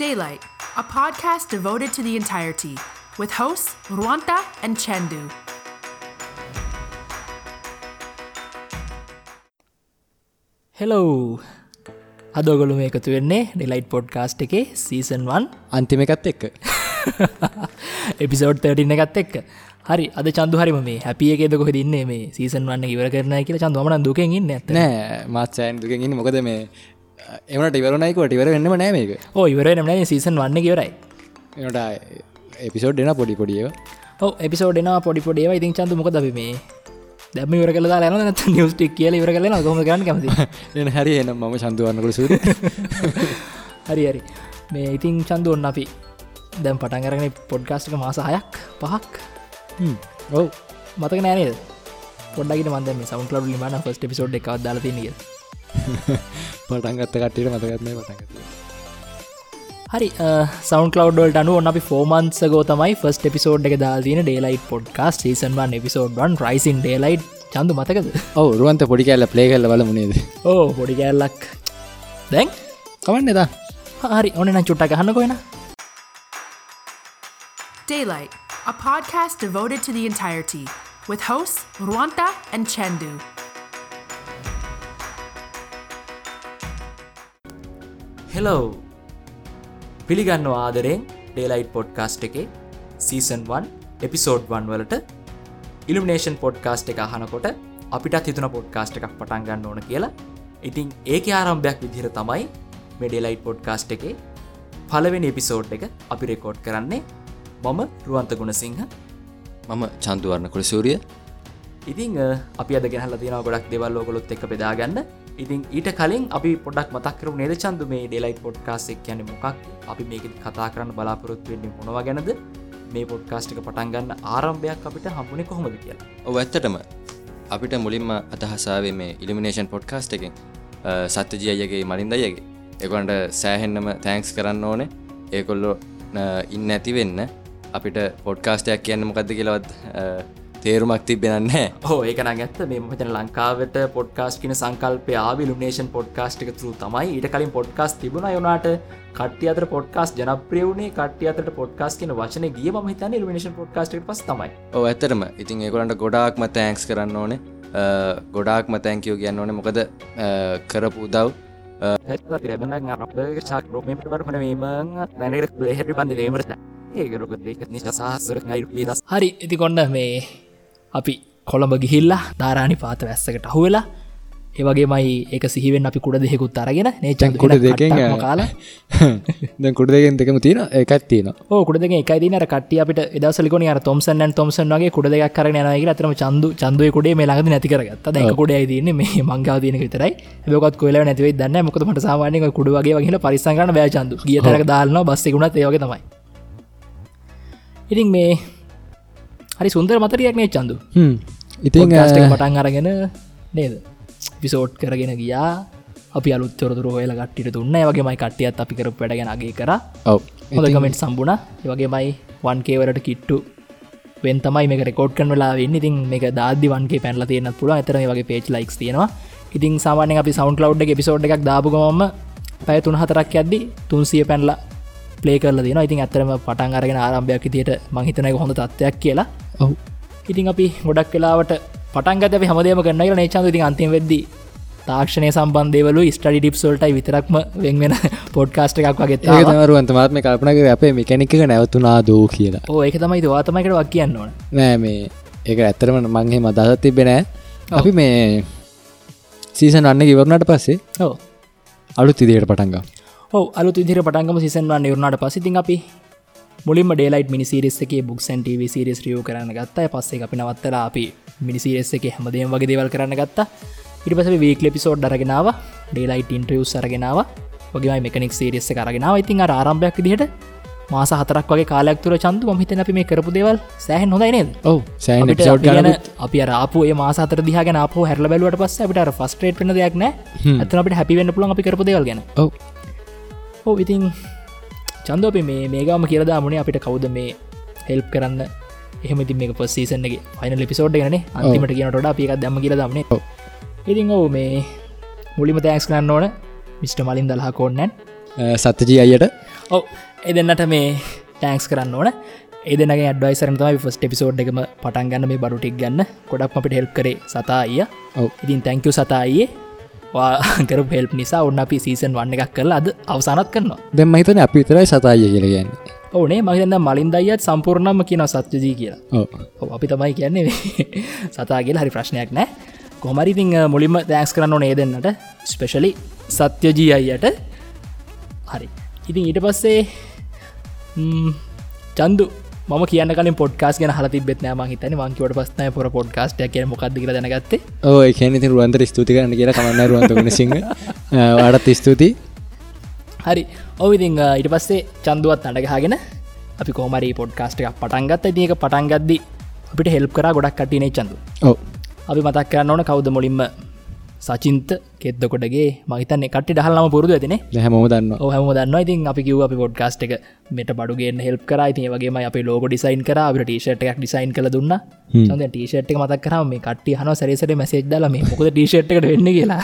Daylight, a podcast devoted to the entirety, with hosts Ruanta and Chandu. Hello අදගොලු මේ එකතු වෙන්නේ delight podcast එකේ සීසන්වන් අන්තිම එකත් එක්ක. එපිසෝඩ් 13 එකත් එක්ක. හරි අද චන්දු හරිම මේ හැපියකෙද කොහ දින්නේ මේ සීසන් වන්න ඉවර කරන කියලා චන්දමන දුකෙන් ඉන්න ඇත නෑ මාත්සෑන් දුකින් ඉන්න. මොකද මේ එමට ඉවරනයිකොට ඉවර වෙන්නම නෑ මේක. ඕ ඉවර නෑ. සීසන් වන්න කිවරයි එනට එපිසෝඩ් එන පොඩි පොඩියව ඔ එපිසෝඩ්න පොඩි පොඩියව ඉතින් චන්තු මොක ද මේ? දැම ඉවර කලා න නිියස්ටික් කියල ඉවර කලන ගොම ගන්න කැමති? එන හරි එනම් මම සන්දුවන්නකට සූ හරි හරි. මේ ඉතින් චන්දු ඔන්න අපි දැම් පටන් අරගෙන පොඩ්කාස්ටික මාස හයක් පහක්. ඔව්. මතක නෑනේද පොඩ්ඩට මන්ද මේ සවන් ලබ් ලිමන ෆස්ට පිසෝඩ් එකක් දාලතිනිය පටන්ගත්ත කට්ටට මතගත්න පටන්ගත හරි සවන් කලවඩ්ඩ අනු ඔන්න අපි ෆෝමන්ස ගෝතමයි ෆස්ට එපිසෝඩ් එක දාදන ඩේලයිට පොඩ්කාස් සීසන්වන් එපිසෝඩ්න් රයිසින් ඩේලයිට් චන්ද මතකද? ඔව රුවන්ත පොඩි කෑල්ල ප්ලේ කල්ල බල මුණේද ඕ පොඩි කෑල්ලක්. දැන්? කවන්න එදා හරි ඔන්න චුට්ට ගහන්න කොෙන Daylight, a podcast devoted to the entirety, with hosts Ruanta and Chandu. Hello පිළිගන්න ආදරෙන් ඩේලයිට් පොඩ්කාස්ට් එකේ සීසන්වන් එපිසෝඩ්වන් වලට ඉල්ිනේෂන් පොඩ්කාස්ට් එක අහනකොට අපිටත් හිතුන පොඩ්කාස්ට් එකක් පටන් ගන්න ඕන කියලා. ඉතින් ඒක ආරම්භයක් විදිහර තමයි මෙඩේලයිට් පොඩ්කාස්ට් එකේ පලවෙනි එපිසෝඩ් එක අපි රෙකෝඩ් කරන්නේ. මම රුවන්ත ගුණසිංහ. මම චන්දුවරණ කුළ සූරිය ඉතිං අපි අද ගැහල තියෙන ගොඩක් දෙවල් ලෝකොලොත් එක බෙදාගන්න ඉතින් ඊට කලින් අපි පොඩක් මතක්කරු නේද චන්ද මේ ඩෙලයිට් පොඩ්කාස් එක් යන මොකක්? අපි මේක කතා කරන්න බලාපොරොත්තු වෙන්නේ මොනවා ගැනද? මේ පොඩ්කාස්ටික පටන්ගන්න ආරම්භයක් අපිට හම්බුණේ කොහොමද කියලා. ඔව ඇත්තටම. අපිට මුලින්ම අදහසාවේ මේ ඉලිමිනේෂන් පොඩ්කාස්ට එකෙන්. සත්‍යජී අයගේ මලින්ද අයගේ එකොන්ට සෑහෙන්නම තෑන්ක්ස් කරන්න ඕනේ. ඒකොල්ලො ඉන්න ඇති වෙන්න. අපිට පොඩ්කාස්ටයක් කියන්න මොකක්ද කියලවත් තේරුමක් තිබෙනන්නේ හෝ ඒකන ඇත්ත මේ මතන ලංකාවට පොඩ්කාස් කියන සංකල්පය ආවිලුනේෂන් පොඩ්කාස්ට් එක තුරු තමයි. ඊට කලින් පොඩ්කාස් තිබුණ. යනාට කට්ටිය අතර පොඩ්කාස් ජනප්‍රියවුණේ කට්ටිය අතට පොඩ්කාස් කියන වචන ගිය ම හිතන ඉල්ිනේෂන් පොඩ්කාස්ට පස් තමයි. ඕ ඇත්තරම ඉතින් ඒකොලන්ට ගොඩාක්ම තෑන්ක්ස් කරන්න ඕනේ. ගොඩාක්ම තැංකයෝ කියන්න ඕනේ. මොකද කරපු උදව් හැරි පන්දිවීමට ඒකරොක නිසාසර හරි ඉති කොන්න මේ අපි කොළඹ ගිහිල්ලා ධාරාණි පාත වැස්සකට අහුවෙලා ඒවගේමයි ඒක සිහිවෙන් අපි කුඩ දෙහෙකුත් අරගෙන නේචන් කුඩ දෙකෙන් කාලා. දැ කුඩ දෙකෙන් දෙකම තියෙන එකත් තියෙන කුඩ දෙක එකයි දින කටිය අපට එදසලිකොන අර තොම්සන් තොම්සන් වගේ කුඩ දෙයක් කරන යනගේ අතරම චන්දු චන්දුව කුඩේ මේ ළඟද නැතිකරගත්ත දැක කුඩ තියන්නේ. මේ මංගාව තියන විතරයි. හැකත් කොල නැතිවේ දන්න මොකද මට සාමානය කුඩ වගේ පරිසංගන බෑ චන්දු. ගියතරක දාලන බස්සෙකුුණත් ඒවගේ තමයි. ඉතින් මේ හරි සුන්දර මතරයක් නේ චන්දු. ඉතින් පටන් අරගෙන නේද? පිසෝට් කරගෙන ගියා. අපි අලුත්තොරතුර හොල කට්ටිට දුන්න. වගේමයි කට්ටියත් අපි කර පැඩගෙන අගේ කර. ඔව. හොඳ කමෙන්ට් සම්බුණ. වගේමයි වන්කේවලට කිට්ටු වෙන් තමයි මේ රෙකෝඩ් කන වෙලා වෙන්න ඉතින් මේ දාදි වන්ගේ පැන්ල තියෙන පුළ ඇතර වගේ පේච් ලයික්ස් තියෙනවා. ඉතින් සාමානය අපි සෞන්් ලව් එක පිසෝඩ් එකක් දාපුගමම පැය තුන් හතරක් ඇද්දි තුන්සිය පැන්ලා පලේ කරල දෙන ඉතින් ඇතරම පටන් අරගෙන ආරම්භයක් තියට මහිතනක හොඳ තත්වයක් කියලා. ඔහු ඉතින් අපි ගොඩක් වෙලාවට පටන්ගත හමදේම කරන්න නේචන්ද ඉතින් අන්තිම වෙද්දි තාක්ෂණය සම්බන්ධයවලු ස්ටඩි ඩිප්සෝල්ටයි විතරක්ම වෙන් වෙන පොඩ්කාස්ට එකක් වගේ ඒක තමරුවන්ත මාත්ම කල්පනක අපේ මෙකැනික නැවතුනා දෝ කියලා. ඕ ඒක තමයි වාතමයිකට වක් කියන්න ඕන. නෑ මේ ඒක ඇත්තරම මංගේ මදහත් තිබෙනෑ අපි මේ සීසන් අන්න ඉවරණට පස්සේ ඕ අලු තිදියට පටන්ග ඔව අලු ඉදිර පටන්ගම සිසන්වන්න නිවරණට පසිතින් අපි මුලින්ම ඩේලයිට මිනිසිරිස්සක බුක්සන් TV සිරිස් රියෝ කරන්න ගත්තා. පස්සේ අපි නවත්තර අපි මිනිසිරෙස්ස එක හැමදේම වගේ දේවල් කරන්න ගත්තා. ඉට පස වීක් ලෙපිසෝඩ් අරගෙනාව ඩේලයිට ඉන්ට්‍රියස් අරගෙනාව වගේ මෙකනෙක් සිරිස්ස කරගෙනාව ඉතින් ආරම්භයක් දිහට මාස හතරක් වගේ කාලක්තුර චන්තු මහිතන අපි මේ කරපු දේවල් සෑහන් හොඳයි නේද? ඔව සෑන් අපි ගැන රාපුේ මාස අතර දිහගෙන අප හැරල බැලුවට පස්ස අපිට ෆස්ට්‍රේට් වෙන දෙයක් නෑ ඇතන අපිට හැපිවෙන්න පුළන් අපි කරපු දේවල් ගැන ඕ ඉතින් චන්ද අපි මේ මේගම කියරදා මුණේ අපිට කවුද මේ හෙල්ප් කරන්න? එහෙමති මේ පස්සීසන්ගේ ෆයින ලිපිසෝඩ් ගන අන්තිමට කියනට අපික දම කියල දමන. ඉතින් ඔව මේ මුලිම තෑක්ස් කරන්න ඕන මිට මලින් දල්හ කෝන්නන්. සත්‍යජී අයට ඔව එ දෙන්නට මේ ටෑන්ක්ස් කරන්න ඕන. ඒදනගේ අඩ්වයිසරන තමයි ෆස්ට එපිසෝඩ් එකම පටන් ගන්න මේ බඩුටික් ගන්න. ගොඩක් අපිට හෙල්ප් කරේ සතායිය ඔව්. ඉතින් තැංකව සතායේ කර හෙල්ප් නිසා ඔන්න අපි සීසන් වන්න එකක් කරලා අද අවසානත් කරනවා. දැම් මහිතන අපි විතරයි සතාය කියල ගන්න ඕනේ මහිතන්න මලින් දයිත් සම්පූර්ණම කියන සත්්‍යජී කියලා. අපි තමයි කියන්නේ සතා කියල හරි ප්‍රශ්නයක් නෑ. කොමරිතිං මුලින්ම දෑක්ස් කරන්න ඕනේ දෙන්නට. ස්පෙශලි සත්‍යජී අයියට. හරි. ඉතින් ඊට පස්සේ චන්දු ම කියන කලින් පොඩ්කාස් ගෙන හල තිබෙත් නෑම හිතන මංකිවට පස්නය පොර පොඩ්කාස්ට කිය මොකක්ද කියල දැනගත්තේ. ඕ එකන ඉති රුවන්තර ස්තුති කරන්න කියලා කමන්න රුවන්ත සිංහ. වාඩත් ස්තුතියි හරි. ඔවිඉතිං ඊට පස්සේ චන්දුවත් අඩගහගෙන අපි කෝමරි පොඩ්කාස්ට එකක් පටන්ගත් තියක පටන්ගද්දි අපිට හෙල්ප් කර ගොඩක් කටිනේ චඳු ඔව. අපි මතක් කරන්න ඕන කවුද මුලින්ම? සචින්ත කෙද්දකොටගේ මහිතන්න කට හල්ලම පුරදු ඇතින. හැමෝම දන්න හම දන්න ඉතින් අපි කිව අපි පොඩ්කාස්ට එක මෙට බඩුගේ හෙල්ප කර. ඉතින් වගේම අප ලෝක ඩිසයින් කර. අපට ටීෂට් එකක් ඩිසයින් කළ දුන්න. සඳ ටීෂට් එක මතක් කරම මේ කට්ටි හන සරසට මැසේජ් දල මේ මොකද ටීෂට් එකට වෙන්න කියලා.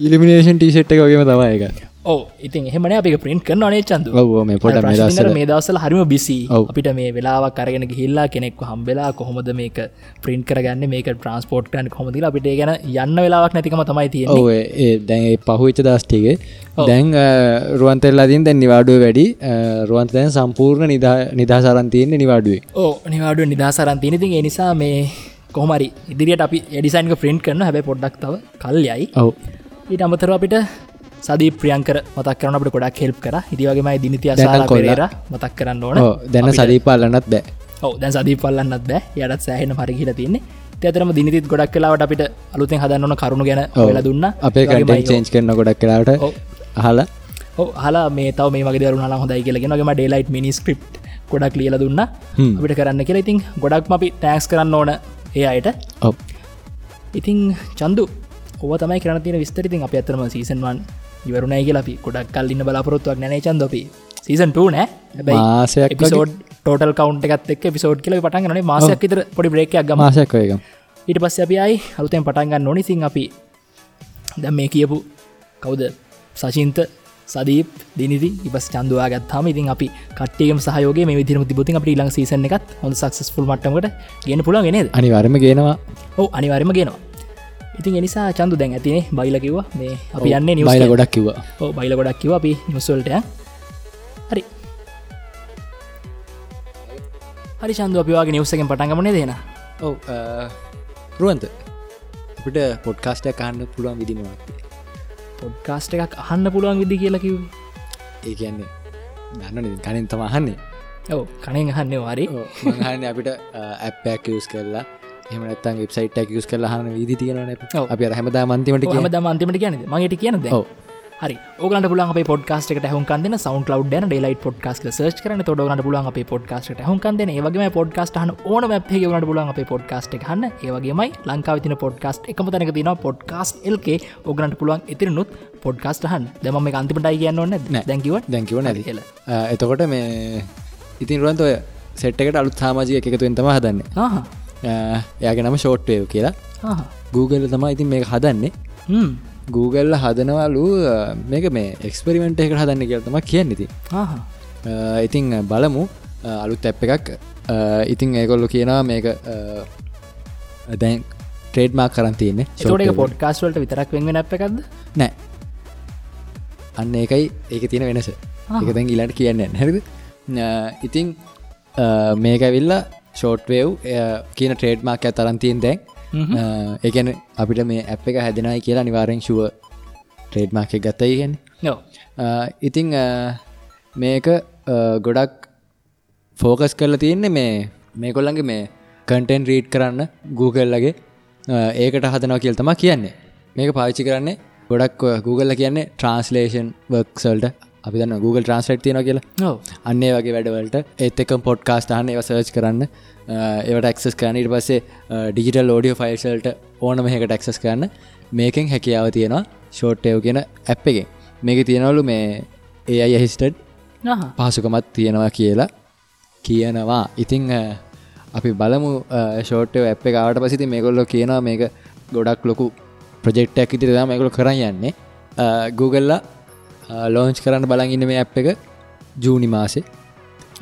ඉලිමිනේෂන් ටීෂට් එක වගේම තමයි එක ඕ ඉතින් එහෙමන අපි ප්‍රින්ට් කරන නේ චන්දු? මේ පොට මේ දවසල හරිම බිසි. අපිට මේ වෙලාවක් කරගෙන ගිහිල්ලා කෙනෙක් හම්බෙලා කොහොමද මේක ප්‍රින්ට් කරගන්න මේක ට්‍රන්ස්පෝට් කන් කොමති අපිට ගැන යන්න වෙලාවක් නැතිකම තමයි ඒ දැන් පහුවිච්ච දස්ටිගේ දැන් රුවන්තෙල්ලාදින් දැන් නිවාඩුව වැඩි. රුවන්ත දැන් සම්පූර්ණ නිදහසරන් තියන්නේ නිවාඩුවේ. ඕ නිවාඩුව නිදහසරන් තිනති ඒ නිසා මේ කොහමරි ඉදිරියට අපි එඩිසයින්ක ප්‍රින්ට් කරන හැබැ පොඩ්ඩක් තව කල්යයි. ඔව්. ඊට අමතර අපිට සදී ප්‍රියංකර මතක් කරන අපට ගොඩක් හෙල්ප් කර. ඉදිවගේමයි දිනිති අසාලා කොල්ලා. පෙරේර මතක් කරන්න ඕන. ඕ දැන්න සදීපාලන්නත් බෑ. ඔව. දැන් සදී පල්ලන්නත් බෑ. යටත් සෑහෙන පරිහිල තින්නේ තතරම දිනිතිත් ගොඩක් කලාවට අපිට අලුතෙන් හදන්නන කරුණු ගැන වෙලා දුන්න. අපේ චේන්ච් කරන ගොඩක් කලාට. අහලා. හලා මේ තව මේ වගේ දරුණ හොඳයි කියලගෙනගම ඩේලයිට් මිනි ස්ක්‍රප් ගොඩක් ලියල දුන්න. අපිට කරන්න කියලා. ඉතින් ගොඩක්ම අපි ටෑක්ස් කරන්න ඕන ඒ අයට. ඉතින් චන්දු ඔව තමයි කරන තින විස්තරිතින් අප ඇතරම සීසන්වන් ඉවරුණයි කියලා අපි ගොඩක් කල්ලින්න බලාපොරොත්තුවක් නැන චන්දපි සීසන් 2 නෑ. පිසෝඩ් ටෝටල් කවන්් එකත් එක් පිසෝඩ් කියල පටන්ගන මාසයක් විතර පොඩි බ්‍රේකයක් ගම. මාසයක් වයක ඊට පස්ස අපි අයි අලුතෙන් පටන්ගන්න නොනිසින් අපි දැම් මේ කියපු කවුද? සශීන්ත සදීප දිනිදි ඉපස් චන්දවා ගත්හම ඉතින් අපි කට්ටේම සහයෝගේ මේ විදිරම තිබුතින් අපට ඊලං සීසන එකත් හොඳ සක්සස්ෆුල් මටමට ගෙන පුළන් ගෙනද අනිවර්ම ගෙනවා. ඔව අනිවාරම ගෙනවා. ඉතින් එනිසා චන්දු දැන් ඇතිනේ බයිලකිවා මේ අපි යන්නේ නිවස් බයිල ගොඩක් කිව්වා. ඕ බයිල ගොඩක් කිව අපි නිවසල්ට හරි චන්දු අපිවාගේ නිවසකෙන් පටන්ගමනේ දෙන ඔව රුවන්ත. අපිට පොඩ්කාස්ටය කාන්න පුළුවන් විදිමක් පොඩ්කාස්ට එකක් අහන්න පුළුවන් විදි කියලකිව ඒ කියන්නේ දන්න කනින් තම අහන්නේ. ඔව කනෙන් අහන්න වාරි මහන්න අපිට ඇප්පයක් යස් කරලා. එමනත්තන් වෙබ්සයිට ැකස් කල හන විදි තියෙනන. අපි හැමදා මන්තිමට හම ද අන්තිමට කියන මගේට කියන ඔව්. හරි. ඕගලට පුලන් අප පොඩ්කාස්ට එකට හුන්කන්දන සවන් ලව් න ඩේලයිට පොඩ්කාස්ට සර්ච් කරන තොඩගන්න පුලන් අප පොඩ්කාස්ට හුන්කන්දන ඒවගේ පොඩ්කාස්ට හන ඕන ැපේ ගනට පුලන් අප පොඩ්කාස්ට හන්න ඒවගේමයි ලංකාවතින පොඩ්කාස්ට එකම තැනක තින පොඩ්කාස්ට එල්කේ ඔගනට පුළුවන් ඉතිරනුත් පොඩ්කාස්ට හන් දෙම මේ අන්තිමටයි කියන්න ඕන්න නෑ. දැකිව දැංකිව එල එතකොට මේ ඉතින් රුවන්ත ඔය සෙට්කට අලුත් සාමාජය එකතුවෙන් තම හදන්න. එයාගේ නම ෂෝට්වයව කියලා. Google තමයි ඉතින් මේ හදන්නේ Google හදනවලු මේක මේ එක්ස්පෙරිමෙන්ට් එකට හදන්න කියලතම කියන්න ඉති බලමු. අලුත් ඇප් එකක්. අ, ඉතින් ඒකොල්ලු කියනවා මේක දැන් ට්‍රේඩ් මාක් කරන් තියන්නේ. තෝඩ පොඩ්කාස්වලට විතරක් වෙන්වෙන අප එකක්ද? නෑ. අන්න ඒකයි ඒක තියෙන වෙනස. එක දැන් ඉලට කියන්න හැරිද? ඉතිං මේකැවිල්ල ෂෝට්වව් කියන ට්‍රේඩ් මාක් ඇතරන්තියෙන් දැන් ඒකන අපිට මේ ඇප් එක හැදෙනයි කියලා නිවාරෙන් ශුව ට්‍රේඩ් මාක ගත්තයි ගැන නෝ ඉතිං මේක අ, ගොඩක් ෆෝකස් කරලා තියෙන්නේ මේ මේකොල්ලන්ගේ මේ කන්ටෙන් රීඩ් කරන්න Googleලගේ ඒකට හදනව කියල් තම කියන්නේ. මේක පාවිච්චි කරන්නේ ගොඩක් Google කියන්නේ ට්‍රන්ස්ලේෂන් වර්ක්සල්ට අපි දන්න Google ට්‍රන්ස්ලට් තියෙන කියලා. අන්නේ වගේ වැඩවලට ඒත් එක පොඩ්කාස්ට හන්න ඒව සර්ච් කරන්න. ඒවට ක්සස් කරන්න. ඉට පස්සේ ඩිජිටල් ෝඩියෝ ෆයිල්සල්ට ඕන මෙහකට ක්සස් කරන්න. මේකෙන් හැකියාව තියෙනවා ෂෝට්ටයව කියන ඇප් එකෙන්. මේක තියෙනවලු මේ ඒ අයි හිස්ටඩ් පහසුකමත් තියෙනවා කියලා කියනවා. ඉතිං අපි බලමු ෂෝට්ටය ඇප් එකවට පසිති මේකොල්ලො කියනවා මේක ගොඩක් ලොකු ප්‍රජෙක්්ටක් ඉතිර දම එකකොල කරන්න යන්නේ. Googleල ලෝංච් කරන්න බලන් ඉන්න මේ ඇප් එක ජූනි මාසේ.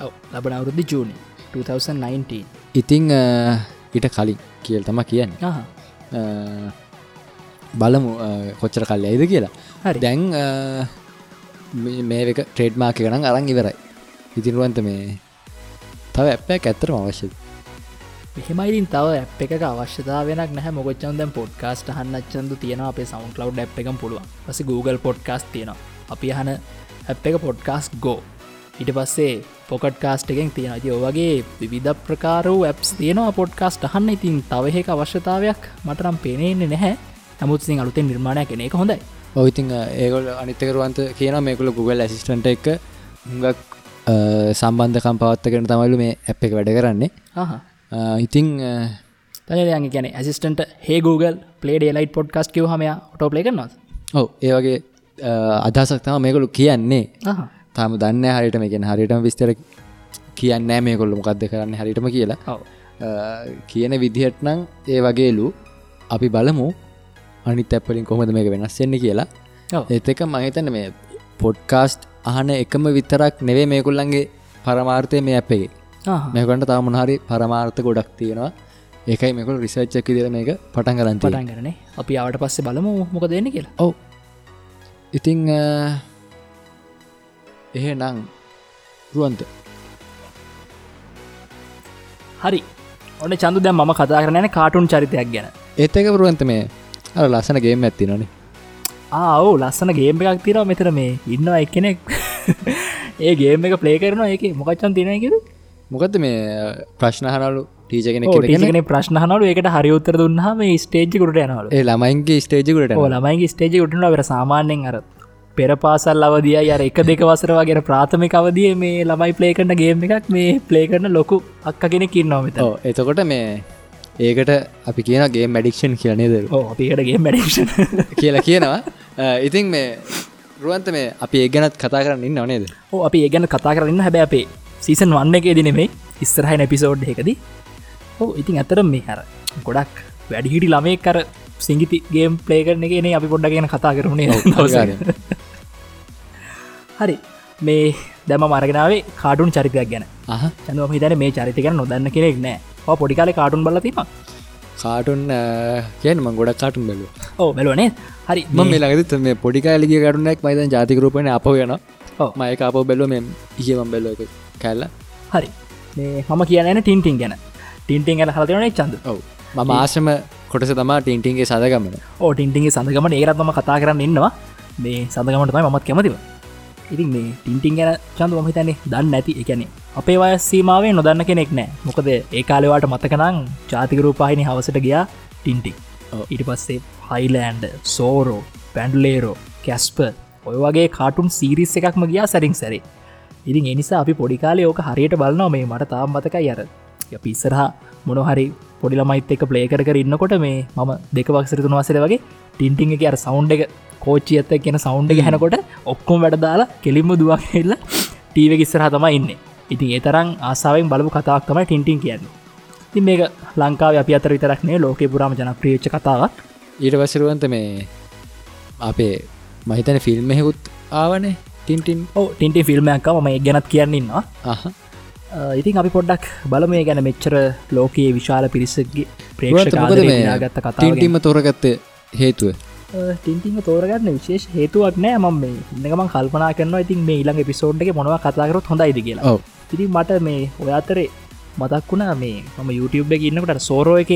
ඔව් ලබන අවුරුද්ධ ජූනි 2019 ඉතිං ඊට කලින් කියල් තම කියන්න. ආහා. බලමු අ, කොච්චර කල් ඇයිද කියලා. හරි. දැන් අ, මේ- මේ එක ට්‍රේඩ් මාක ගනම් අරන් ඉවරයි. ඉතිරුවන්ත මේ තව ඇප්පයක් ඇත්තරම අවශ්‍යද? මෙහෙමයිරින් තව ඇ් එක අවශ්‍යතාවයක් නැහ. මොකොච්චන් දැන් පොඩ්කාස්ට හන්නච්චන්දු තියෙන අපේ සවන් කලව් ඇ් එකම් පුළුවන්. පස Google පොඩ්කාස් තියෙනවා අපි හන ඇ් එක පොඩ්කාස් ගෝ ඉට පස්සේ පොකට් කාස්ට එකෙන් තියෙන ඇති ඔවගේ විධ ප්‍රකාර ඇප්ස් තියෙනවා පොඩ්කාස්ට අහන්න. ඉතින් තවහෙක අවශ්‍යතාවයක් මටරම් පේනෙන්නේ නැහැ. නමුත් සිං අලුතෙන් නිර්මාණය කෙනෙ එක හොඳයි. ඔවිතින් ඒගොල් අනිතකරුවන්ත කියන මේකුල Google ඇසිස්ටන්ට එක හුඟක් සම්බන්ධකම් පවත්තගෙන තමයිලු මේ ඇප් එක වැඩ කරන්නේ. ආහ අ, ඉතිං අ, තනයගේ ගැන ඇසිස්ටන්ට හේ Google පලේඩ ලයිට පොඩ්කාස් කිව හම ටෝ පලේ කරනවාද? ඔව ඒ වගේ අ, අදහසක් තම මේකොලු කියන්නේ. තාම දන්න හරිට මේකෙන හරිටම විස්තර කියන්න මේකොල්ලු මොකක්ද කරන්න හරිටම කියලා. කියන විදිහට නම් ඒ වගේලු අපි බලමු අනිත් ඇපලින් කොහොමද මේක වෙනස්සෙන්නේ කියලා. ඒත් එක මහිතන්න මේ පොඩ්කාස්ට් අහන එකම විතරක් නෙවේ මේකුල්ලන්ගේ පරමාර්ථය මේ ආහ මේකට තා මොනහරි පරමාර්ථ ගොඩක් තියෙනවා. ඒකයි මේකුල් රිසර්ච්චක දිර මේක පටන් කරන්ති පටන් කරනේ අපි අවට පස්සේ බලමු මොක දෙන්න කියලා. ඔව් ඉතිං එහෙ නං රුවන්ත හරි. ඔන්න චන්දු දැම් ම කතා කරන කාටුන් චරිතයක් ගැන. ඒත් එක පුරුවන්ත මේ අර ලස්සන ගේම් ඇත්ති නොනේ ආව් ලස්සන ගේම් එකක් තිරව මෙතර මේ. ඉන්නවා එක්කෙනෙක්. ඒ ගේම් එක පලේ කරන එක මොකච්චන් තිනයකිද මොකද මේ ප්‍රශ්නහනලු ටීජගෙන ප්‍රශ්නහනලු එකට හරි උත්තර දුන්නහම ස්ටේජ්කුට යනවල. ළමයින්ගේ ස්ටේජිකුට ළමයිගේ ස්ටේජ උටන වර සාමාන්‍යෙන් අර පෙර පාසල් අවදිය යට එක දෙක වසර වගේ ප්‍රාථමික අවදිය මේ ළමයි පලේ කරන ගේම් එකක් මේ පලේ කරන ලොකු අක්ක කෙනෙ කින්නවමත එතකොට මේ ඒකට අපි කියනගේ මැඩික්ෂන් කියනේ දර අපිකටගේ මැඩක්ෂන් කියලා කියනවා. ඉතින් මේ රුවන්ත මේ අපි ඒ ගැනත් කතා කරන්න නේද? ඕ අපි ඒ ගැන කතා කරන්න හැබැ අපේ සීසන් වන්න එක දිනෙමේ ඉස්සරහයි එපිසෝඩ් එකද ඕ ඉතින් ඇතර මේ හර ගොඩක් වැඩිහිටි ළමේ කර සිංගිති ගේම් පලේ කරන එකනේ අපි පොඩ්ඩ ගැන කතා අනිවාර්යෙන්. හරි මේ දැම මරගෙනාවේ කාටුන් චරිතයක් ගැන. චනුව හිතන මේ චරිත ගැන නොදන්න කෙනෙක් නෑ. පොඩිකාල කාටුන් බලතිම කාටුන් කියන ම ගොඩක් කාටුන් බැලු ඕ බැලුවනේ හරි ම ලගද මේ පොඩිකාලිග කරුණක් මයිත ජාතිකරූපන අප යන. මයක අප බැලුව මෙ ඉහම බැල්ලෝ කැල්ල හරි මේ හම කියන ටින්ටින් ගැන ටින්ටින් ගැන හලතිවනේ චන්ද. ඔව. ම ආශම කොටස තමා ටින්ටින්ගේ සදගමන ඕ ටින්ටින්ගේ සඳගමට ඒරත්ම කතා කරන්න ඉන්නවා මේ සඳගමටමයි මත් කැමතිව ඉතින් මේ ටින්ටින් ගැන චන්ද මහිතන්නේ දන්න නැති. එකනේ අපේ වය සීමාවේ නොදන්න කෙනෙක් නෑ. මොකද ඒ කාලෙවාට මතකනං ජාතිකරූපාහිනි හවසට ගියා ටින්ටි. ඉට පස්සේ හයිලෑන්ඩ සෝරෝ පැන්ඩලේරෝ කැස්ප ඔය වගේ කාටුන් සීරිස් එකක්ම ගියා සැරින් සැරේ. ඉතින් එනිසා අපි පොඩිකාලේ ඕක හරියට බලනවා. මේ මට තාම් මතකයි අර පිස්සරහ මොනහරි පොඩිලමයිත් එක පලේ කර කර ඉන්නකොට මේ මම දෙක වක්සර තුන වසර වගේ ටින්ටිං එක අර සෞන්් එක කෝච්චි ඇත්ත කියෙන සෞන්් එක හැනකොට ඔක්කොම වැඩදාලා කෙලින්ම දුවක්ෙල්ල ටීව ඉස්සරහ තමයි ඉන්න. ඉතින් ඒ තරම් ආසාාවෙන් බලපු කතාවක් තමයි ටින්ටින් කියන්නේ. ඉතින් මේක ලංකාව අපි අතර විතරක්නේ ලෝක පුරාම ජනප්‍රියච්ච කතාවක්. ඊට වසරුවන්ත මේ අපේ මහිතන ෆිල්ම්මෙකුත් ආවනේ ටින්ටින් ඕ ටින්ටි ෆිල්ම්මයක්ක ම ගැනත් කියන්නවා අහ ඉතින් අපි පොඩ්ඩක් බලම මේ ගැන මෙච්චර ලෝකයේ විශාල පිරිසගේ රුවන්ත මොකද ප්‍රේක්ෂ මේ ගත්ත කතා ටින්ටිම තොරගත්ත හේතුව? ටින්ටිං තෝරගන්න විශේෂ හේතුවක් නෑ. මම මේ ඉන්නකම කල්පනා කරනවා. ඉතින් මේ ඉළඟ පිසෝඩ්ගේ මොනව කතාකරොත් හොඳයිද කියලා. ඉතින් මට මේ ඔය අතරේ මතක් වුණා මේ මම YouTube එක ඉන්නකට සෝරෝ එක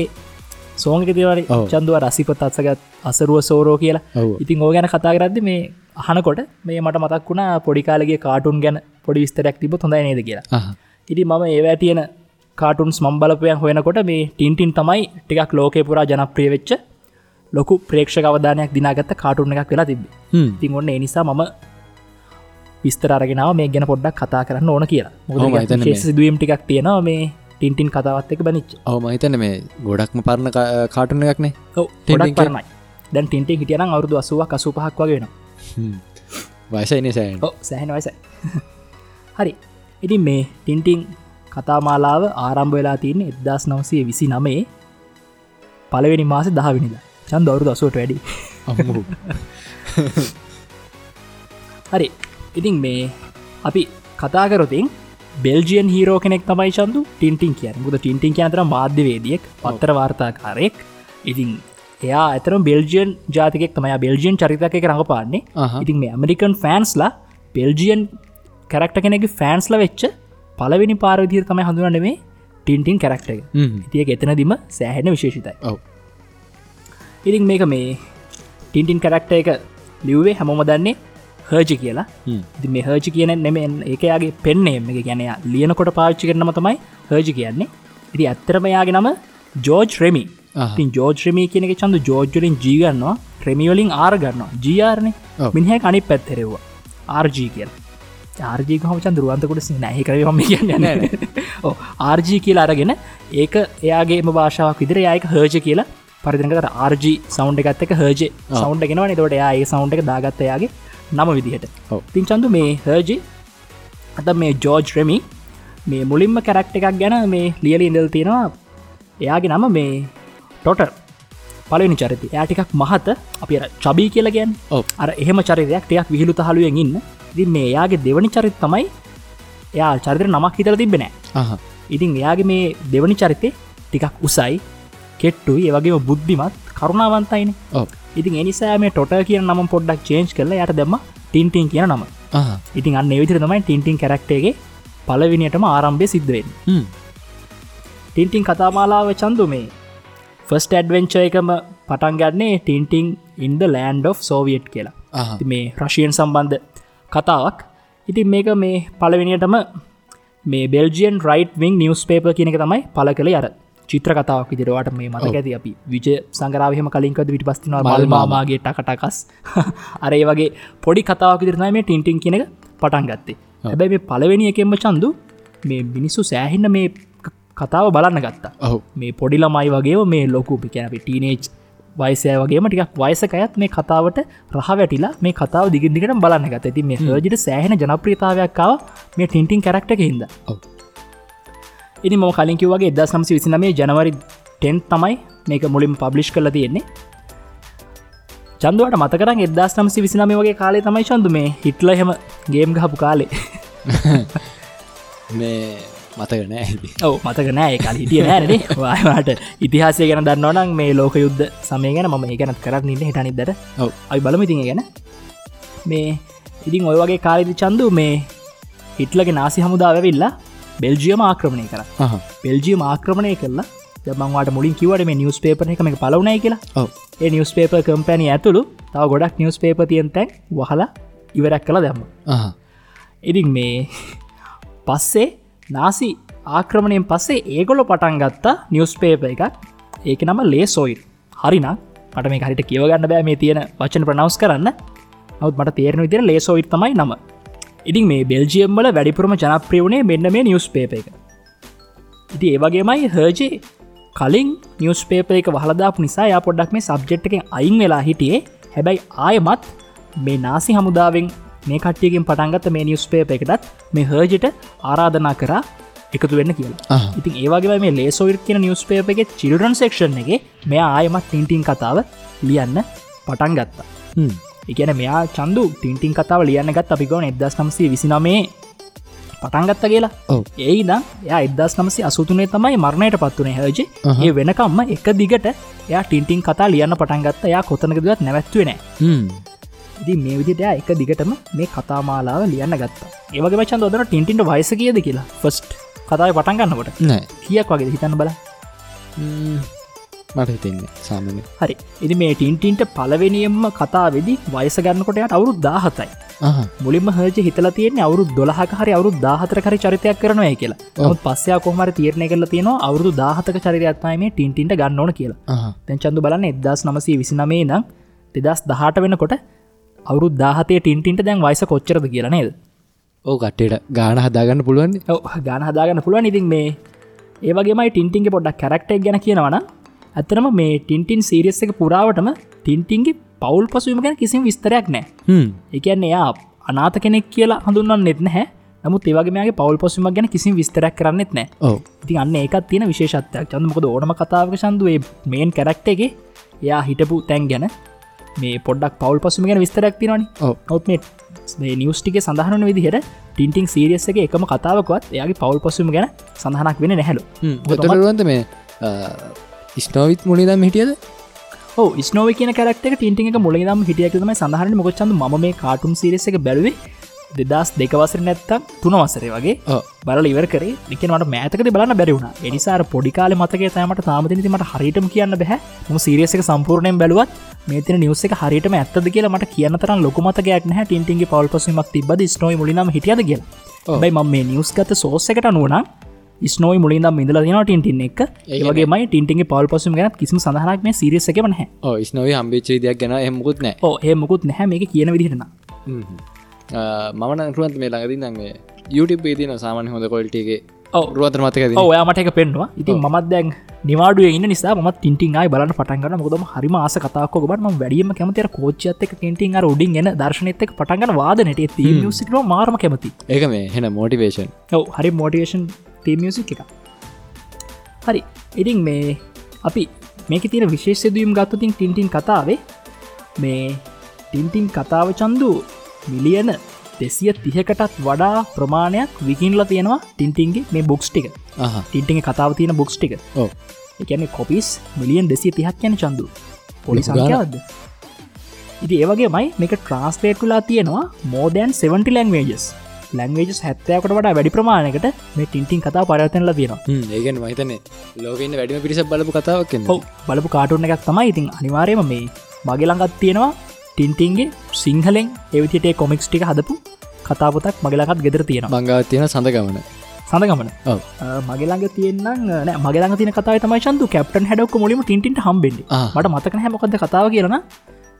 සෝංක තිවරි. චන්දුව රසිපත් අත්සගත් අසරුව සෝරෝ කියලා. ඉතින් ඕ ගැන කතා කරද්ද මේ අහනකොට මේ මට මතක් වුණා පොඩිකාලගේ කාටුන් ගැන පොඩි විස්තරයක් තිබ හොඳයි නේද කියලා ඉති මම ඒවැ තියෙන කාටුන්ස් මම්බලපයන් හොයනකොට මේ ටින්ටින් තමයි ටිකක් ලෝකය පුරා ජනප්‍රිය වෙච්ච ලොකු ප්‍රේක්ෂ අවධානයක් දිනාගත්ත කාටුන් එකක් වෙලා තිබ. තින් ඔන්න එනිසා මම විස්තරගෙනාව මේ ගැන පොඩ්ඩක් කතා කරන්න ඕන කියලා. ඔව්, මම හිතන්නේ මේ- මොකද සිදුවම් ටිකක් තියෙනවා මේ ටින්ටින් කතාවත් එක බනිච් ඔව මහිතන මේ ගොඩක්ම පරණ කාටුන එකක්නේ ටින්ටින් කරනයි දැන් ටින්ටින් හිටියන අවුදු අසුවක් කසු පහක් වගේ වෙන වයසයින සෑන් සෑහන. වයස හරි ඉතින් මේ ටින්ටිං කතාමාලාව ආරම්භ වෙලා තියන්නේ එදදාස් නවසය විසි නමේ. පලවෙනි මාස දහවිනිද චන් දවරු දසුවට වැඩි. හරි. ඉතින් මේ අපි කතාකරොතින් බෙල්ජියන් හීරෝ කෙනෙක් තමයි චන්දු. ටින්ටින් කියන මුද ටින්ටින් කියනතර මාධ්‍යවේදියෙක් පත්තර වාර්තාකාරයෙක්. ඉතින් එයා ඇතර බෙල්ජියන් ජාතිකෙක් තමයි. බෙල්ජියන් චරිතක රඟපාන්නේ. ඉතින් මේ ඇමරිකන් ෆෑන්ස්ලා බෙල්ජියන් කැරක්ට කෙනෙක ෆෑන්ස්ල වෙච්ච පලවෙනි පාරවිදිර තමයි හඳුනන මේ ටින්ටින් කැරක්ට. තිය එතනදිම සෑහෙන විශේෂිතයි. ඔව්. ඉතින් මේක මේ ටින්ටින් කැරක්ට එක ලිව්වේ හැමෝම දන්නේ හර්ජි කියලා. මේ හර්ජි කියන නෙම ඒකයාගේ පෙන්නේ එක ගැනය ලියනකොට පාච්චි කරනම තමයි හර්ජි කියන්නේ. ඉති ඇත්තරමයාගේ නම ජෝජ් රෙමි ආහා. තින් ජෝජ් රෙමී කියන චන්ද ජෝජ්ජලින් ජීගන්නවා ක්‍රමියෝලින් ආරගන්නවා ජීආරණය. මිනිහ අනි පැත්තරෙව්වා ආර්ජී කියල ආර්ජී හම චන්දරුවන්තකොට සින හ කරම කියන්න. ආර්ජී කියලා අරගෙන ඒක එයාගේම භාෂාවක් විදිර යක හර්ජ කියලා පරිදිනකට ආර්ජී සෞන්් එකත් එක හර්ජ සෞන්් ගෙනවා තොට යාඒ සෞන්් එක දාගත්තයාගේ නම විදිහට. තින් චන්දු මේ හර්ජි අත මේ ජෝජ් රෙමි මේ මුලින්ම කැරක්ට එකක් ගැන මේ ලියලි ඉඳල් තියෙනවා. එයාගේ නම මේ ටොටර් පලනි චරිත යාටිකක් මහත. අපි චබී කියලා ගැන් ඔව්. අර එහෙම චරිතයක් ටයක් විහිලු තහලුවෙන් ඉන්න. ඉතින් මේ එයාගේ දෙවනි චරිත තමයි එයා චරිතර නමක් හිතල තිබෙනෑ ඉතින් එයාගේ මේ දෙවනි චරිතය ටිකක් උසයි කෙට්ටුයි ඒවගේම බුද්ධිමත් කරුණාවන්තයින. ඉතින් එනිසා මේ ටොට කියන නම පොඩ්ඩක් චේන්ජ් කරල යට දෙම ටින්ටින් කියන නම. ඉතින් අන්න විතර තමයි ටින්ටින් කැරක්ටේගේ පලවිනිටම ආරම්භය සිද්ධවෙන්. ටින්ටින් කතාමාලාව චන්දු මේ ෆස්ට ඇඩවෙන්ච එකම පටන් ගන්නේ Tintin in the land of Soviet කියලා. මේ රශයෙන් සම්බන්ධ කතාවක්. ඉතින් මේක මේ පලවෙනිටම මේ බෙල්ජියන් රයිට් විං නිවස් පේප කියනක තමයි පල කළ අර චිත්‍ර කතාවක් විදිරවාට මේ මතක ඇති අපි විජ සංගරාවහම කලින්කද විට පස්තිනවා මල්මාමාගේ ටකටකස්. අරේ වගේ පොඩි කතාවක් විදිරනයි මේ ටින්ටින් කියන එක පටන් ගත්තේ. හැබැයි මේ පලවෙනි එකෙන්ම චන්දු මේ මිනිස්සු සෑහින්න මේ කතාව බලන්න ගත්තා. ඔහු මේ පොඩිලමයි වගේ මේ ලොකු පිකැන ටීනේජ් වයිසය වගේම ටිකක් වයසකයත් මේ කතාවට රහ වැටිලා මේ කතාව දිගිදිකට බලන්න ගත ඇති මේ හජට සෑහෙන ජනප්‍රියතාවයක්කාව මේ ටින්ටින් කරක්ට හිද. ඉනි මෝ කලින්කිව වගේ එදා සම්සි විසිනමේ ජනවරි ටෙන් තමයි මේක මුලින් පබ්ලිෂ් කල තියෙන්නේ. චන්දුවට මතකරන් එදදා සම්සි විසිනම වගේ කාලේ තමයි චන්දු මේ හිටල හෙම ගේම් ගහපු කාලේ. මේ මතක නෑ හිදි ඔව මතක නෑ. කල් හිටිය නෑනේ වාට ඉතිහාසය ගැන දන්නවනම් මේ ලෝක යුද්ධ සමය ගැන ම ඒගැනත් කරන්න ඉන්න හිටනිදට ඔව්. අයි බලමිතින් ගැන. මේ ඉතින් ඔය වගේ කාලෙදි චන්දු මේ හිටලගේ නාසි හමුදාවවෙල්ලා බෙල්ජියම ආක්‍රමණය කර බෙල්ජියම ආක්‍රමණය කරලා දමන්වාට මුලින් කිවට මේ නිවස් පේපන එක මේ පලවනයි කියලා. ඒ නිවස් පේප කම්පැනි ඇතුළු තව ගොඩක් නිවස් පේප තියන් තැන් වහලා ඉවරක් කළ දැම්ම. ඉතින් මේ පස්සේ නාසි ආක්‍රමණයෙන් පස්සේ ඒගොලො පටන් ගත්තා නිවස් පේප එකක්. ඒක නම ලේ සොයිල් හරිනම් මට මේ හරිට කියවගන්න බෑ මේ තියෙන වචන ප්‍රනවස් කරන්න. නවත් මට තේරණ විදිර ලේසෝයිත් තමයි නම. ඉතින් මේ බෙල්ජියම්බල වැඩිපුරම ජනප්‍රියවුණේ මෙන්න මේ නිවස් පේප එක. ඉති ඒවගේමයි හර්ජේ කලින් නිවස් පේප එක වහලදාපු නිසා යා පොඩ්ඩක් මේ සබ්ජෙට් එක අයින් වෙලා හිටියේ. හැබැයි ආයමත් මේ නාසි හමුදාවෙන් මේ කට්ටියකින් පටන්ගත මේ නිවස් පේප එකටත් මේ හර්ජට ආරාධනා කරා එකතු වෙන්න කියලා. ඉතින් ඒවාගේ මේ ලේසෝවිර් කියන නිවස් පේප එක චිල්රන් සෙක්ෂන් එක මෙයා ආයමත් ටින්ටින් කතාව ලියන්න පටන් ගත්තා. එකන මෙයා චන්දු ටින්ටින් කතාව ලියන්න ගත් අපිකවන එදස් නම්සේ විසිනමේ පටන්ගත්ත කියලා. ඔව්. ඒයිද එයා එදස් නමසි අසුතුනේ තමයි මරණයට පත්වනේ හජ. ඒ වෙනකම්ම එක දිගට එයා ටින්ටින් කතා ලියන්න පටන්ගත්ත යා කොතනකදවත් නැවැත්වෙන ඉදි මේ විදිට එක දිගටම මේ කතාමාලාව ලියන්න ගත්තා. ඒවගේ මචන් ොදන ටින්ටින්ට වයිස කියද කියලා? ෆස්ට් කතාව පටන්ගන්නකොට නෑ. කියක් වගේ හිතන්න බල. මට හිතෙන්නේ සාමන හරි. ඉදි මේ ටින්ටින්ට පලවෙනියම්ම කතා වෙදි වයස ගන්නකොටයට අවුරුත් දාහතයි මුලින්ම හජ හිතල තියෙන අවුරු දොලහක හරි අවුරු දාහතර කරි චරිතයක් කරනය කියලා. ඔත් පස්සයා කොහමර තීරණය කරල තියෙනවා අවුරු දාහතක චරිතයක්මයි මේ ටින්ටින්ට ගන්න ඕන කියලා. තැන් චන්දු බලන්න එදස් නමසී විසිනමේ නම් දෙදස් දහට වෙනකොට අවුරු දාහතේ ටින්ටින්ට දැන් වයිස කොච්චරද කියලා නේද? ඕ කට්ටේට ගාන හදාගන්න පුළුවන් ගාන හදාගන්න පුළුවන්. ඉතින් මේ ඒවගේමයි ටින්ටින්ගේ පොඩ්ඩක් කැරක්ටක් ගැන කියනවන ඇතරම මේ ටින්ටින් සීරියස් එක පුරාවටම ටින්ටින්ගේ පවුල් පසුවම ගැන කිසිම විස්තරයක් නෑ. එකන්න එයා අනාත කෙනෙක් කියලා හඳුන්න්න නෙත් නැහැ. නමුත් ඒවගේගේ පවල් පොසුම ගැන කිසි විස්තරක් කරන්නෙත් නෑ ඉතින් අන්න ඒකත් තියෙන විශේෂත්වයක්. චන්දමකද ඕනම කතාවක සන්දුවේ මේන් කැරක්ට එක එයා හිටපු තැන් ගැන මේ පොඩක් පවල් පසුම ගැන විස්තරක් තිනවනි ඔව්. ඔත් මේ නිියස්ටික සඳහන විදිහට ටින්ටිං සීරියස් එක එකම කතාවකවත් එයාගේ පවල් පසුම ගැන සඳහනක් වෙන නැහැලු ගොතරුවන්ත මේ ස්නෝවිත් මුලිදම් හිටියද? ස්නෝව කියන කරක්ට ටින්ටිං එක මුලිදම් හිටියකතම සඳහන මොකච්චන්ද ම මේ කාටුම් සිරිස එක බැලුවේ දෙදස් දෙකවසර නැත්තම් තුනවසරේ වගේ. බල ඉවර කර. එකනට මෑතක බලන්න බැරිවුණ එනිසාර පොඩිකාල මතක තෑමට තාමතිනතිමට හරිටම කියන්න බැහ ම සිරියසක සම්පූර්ණයෙන් බැලුවත් මේතින නිවස එක හරිටම ඇත්තද කියලා මට කියන්න තරම් ලොකමතකයක් නෑ ටින්ටිගේ පවල් පසීමක් තිබද ස්නෝයි මුලිනම හිටියද කියලා. බයි ම මේ නිවස් ගත සෝසකට නුවන ස්නෝයි මුලින්ද මිදල දින ටින්ටින් එක. ඒගේ මයි ටින්ටිගේ පවල් පසුම ගැත් කිසිම සඳහනක් මේ සිරියසක නැහැ. ඕ ස්නෝවී හම්බිච්චි දෙයක් ගැන එමුකුත් නෑ ඕ ඒ මුකුත් නැහැ. මේක කියන විදිහටන මමන රුවන්ත මේ ළඟදී නගේ YouTube තින සාමාන්‍ය හොඳ කොල්ටගේ ඔව්. රුවතර මතක ඔයාමට එක පෙන්වා ඉතින් මත් දැන් නිවාඩුව ඉන්න නිසා ම ටින්ටිං අයි බලන්න පටන්ගන්න මොදම හරිම ආස කතාක් ොබට ම වැඩියම කැමතිර කෝච්චත් එක ටින්ටිං අර උඩින් එන දර්ශනත එක පටන්ගන්න වාදනට ති සිකන මාරම කැමති. ඒක මේ හෙන මෝටිවේෂන් ඔව හරි මෝටිවේෂන් තීමියසික් එක හරි ඉතින් මේ අපි මේක තියෙන විශේෂදීම් ගත්තතින් ටින්ටින් කතාවේ මේ ටින්ටින් කතාව චන්දු මිලියන දෙසිය තිහකටත් වඩා ප්‍රමාණයක් විකින්ල තියෙනවා ටින්ටින්ගේ මේ බොක්ස් ටික. ටින්ටිගේ කතාව තියෙන බොක්ස් ටික. එකන කොපිස් මිලියන් දෙසිය තිහක් යන චන්දු. පොලි. සංඛ්‍යාවද ඉති ඒවගේ මයි මේක ට්‍රන්ස්පේට් වෙලා තියෙනවා මෝදෑන් 70 ලැංවේජස් ලැංවේජස් හැත්තයකට වඩා වැඩි ප්‍රමාණයකට මේ ටින්ටින් කතා පරතැනල තියෙනවා. ඒගන මහිතන ලෝකන්න වැඩිම පිරිස බලපු කතාවක් ඔව් බලපු කාටුන්න එකක් තමයි ඉතින් අනිවාරයම මේ මගේ ළඟත් තියෙනවා ටින්ටින්ගේ සිංහලෙන් එවිතිටේ කොමික්ස් ටික හදපු කතාපතක් මගලකත් ගෙදර තියෙන සඳ ගමන. සඳගමන ඔව්. මගේළඟ තියන්න මගේළඟ තින කතාව තමයි චන්තු කැප්ටන් හැඩක් මුලිම ටින්ට හම්බෙන්ඩ ආ. මට මතක හැමොකද කතාව කියරන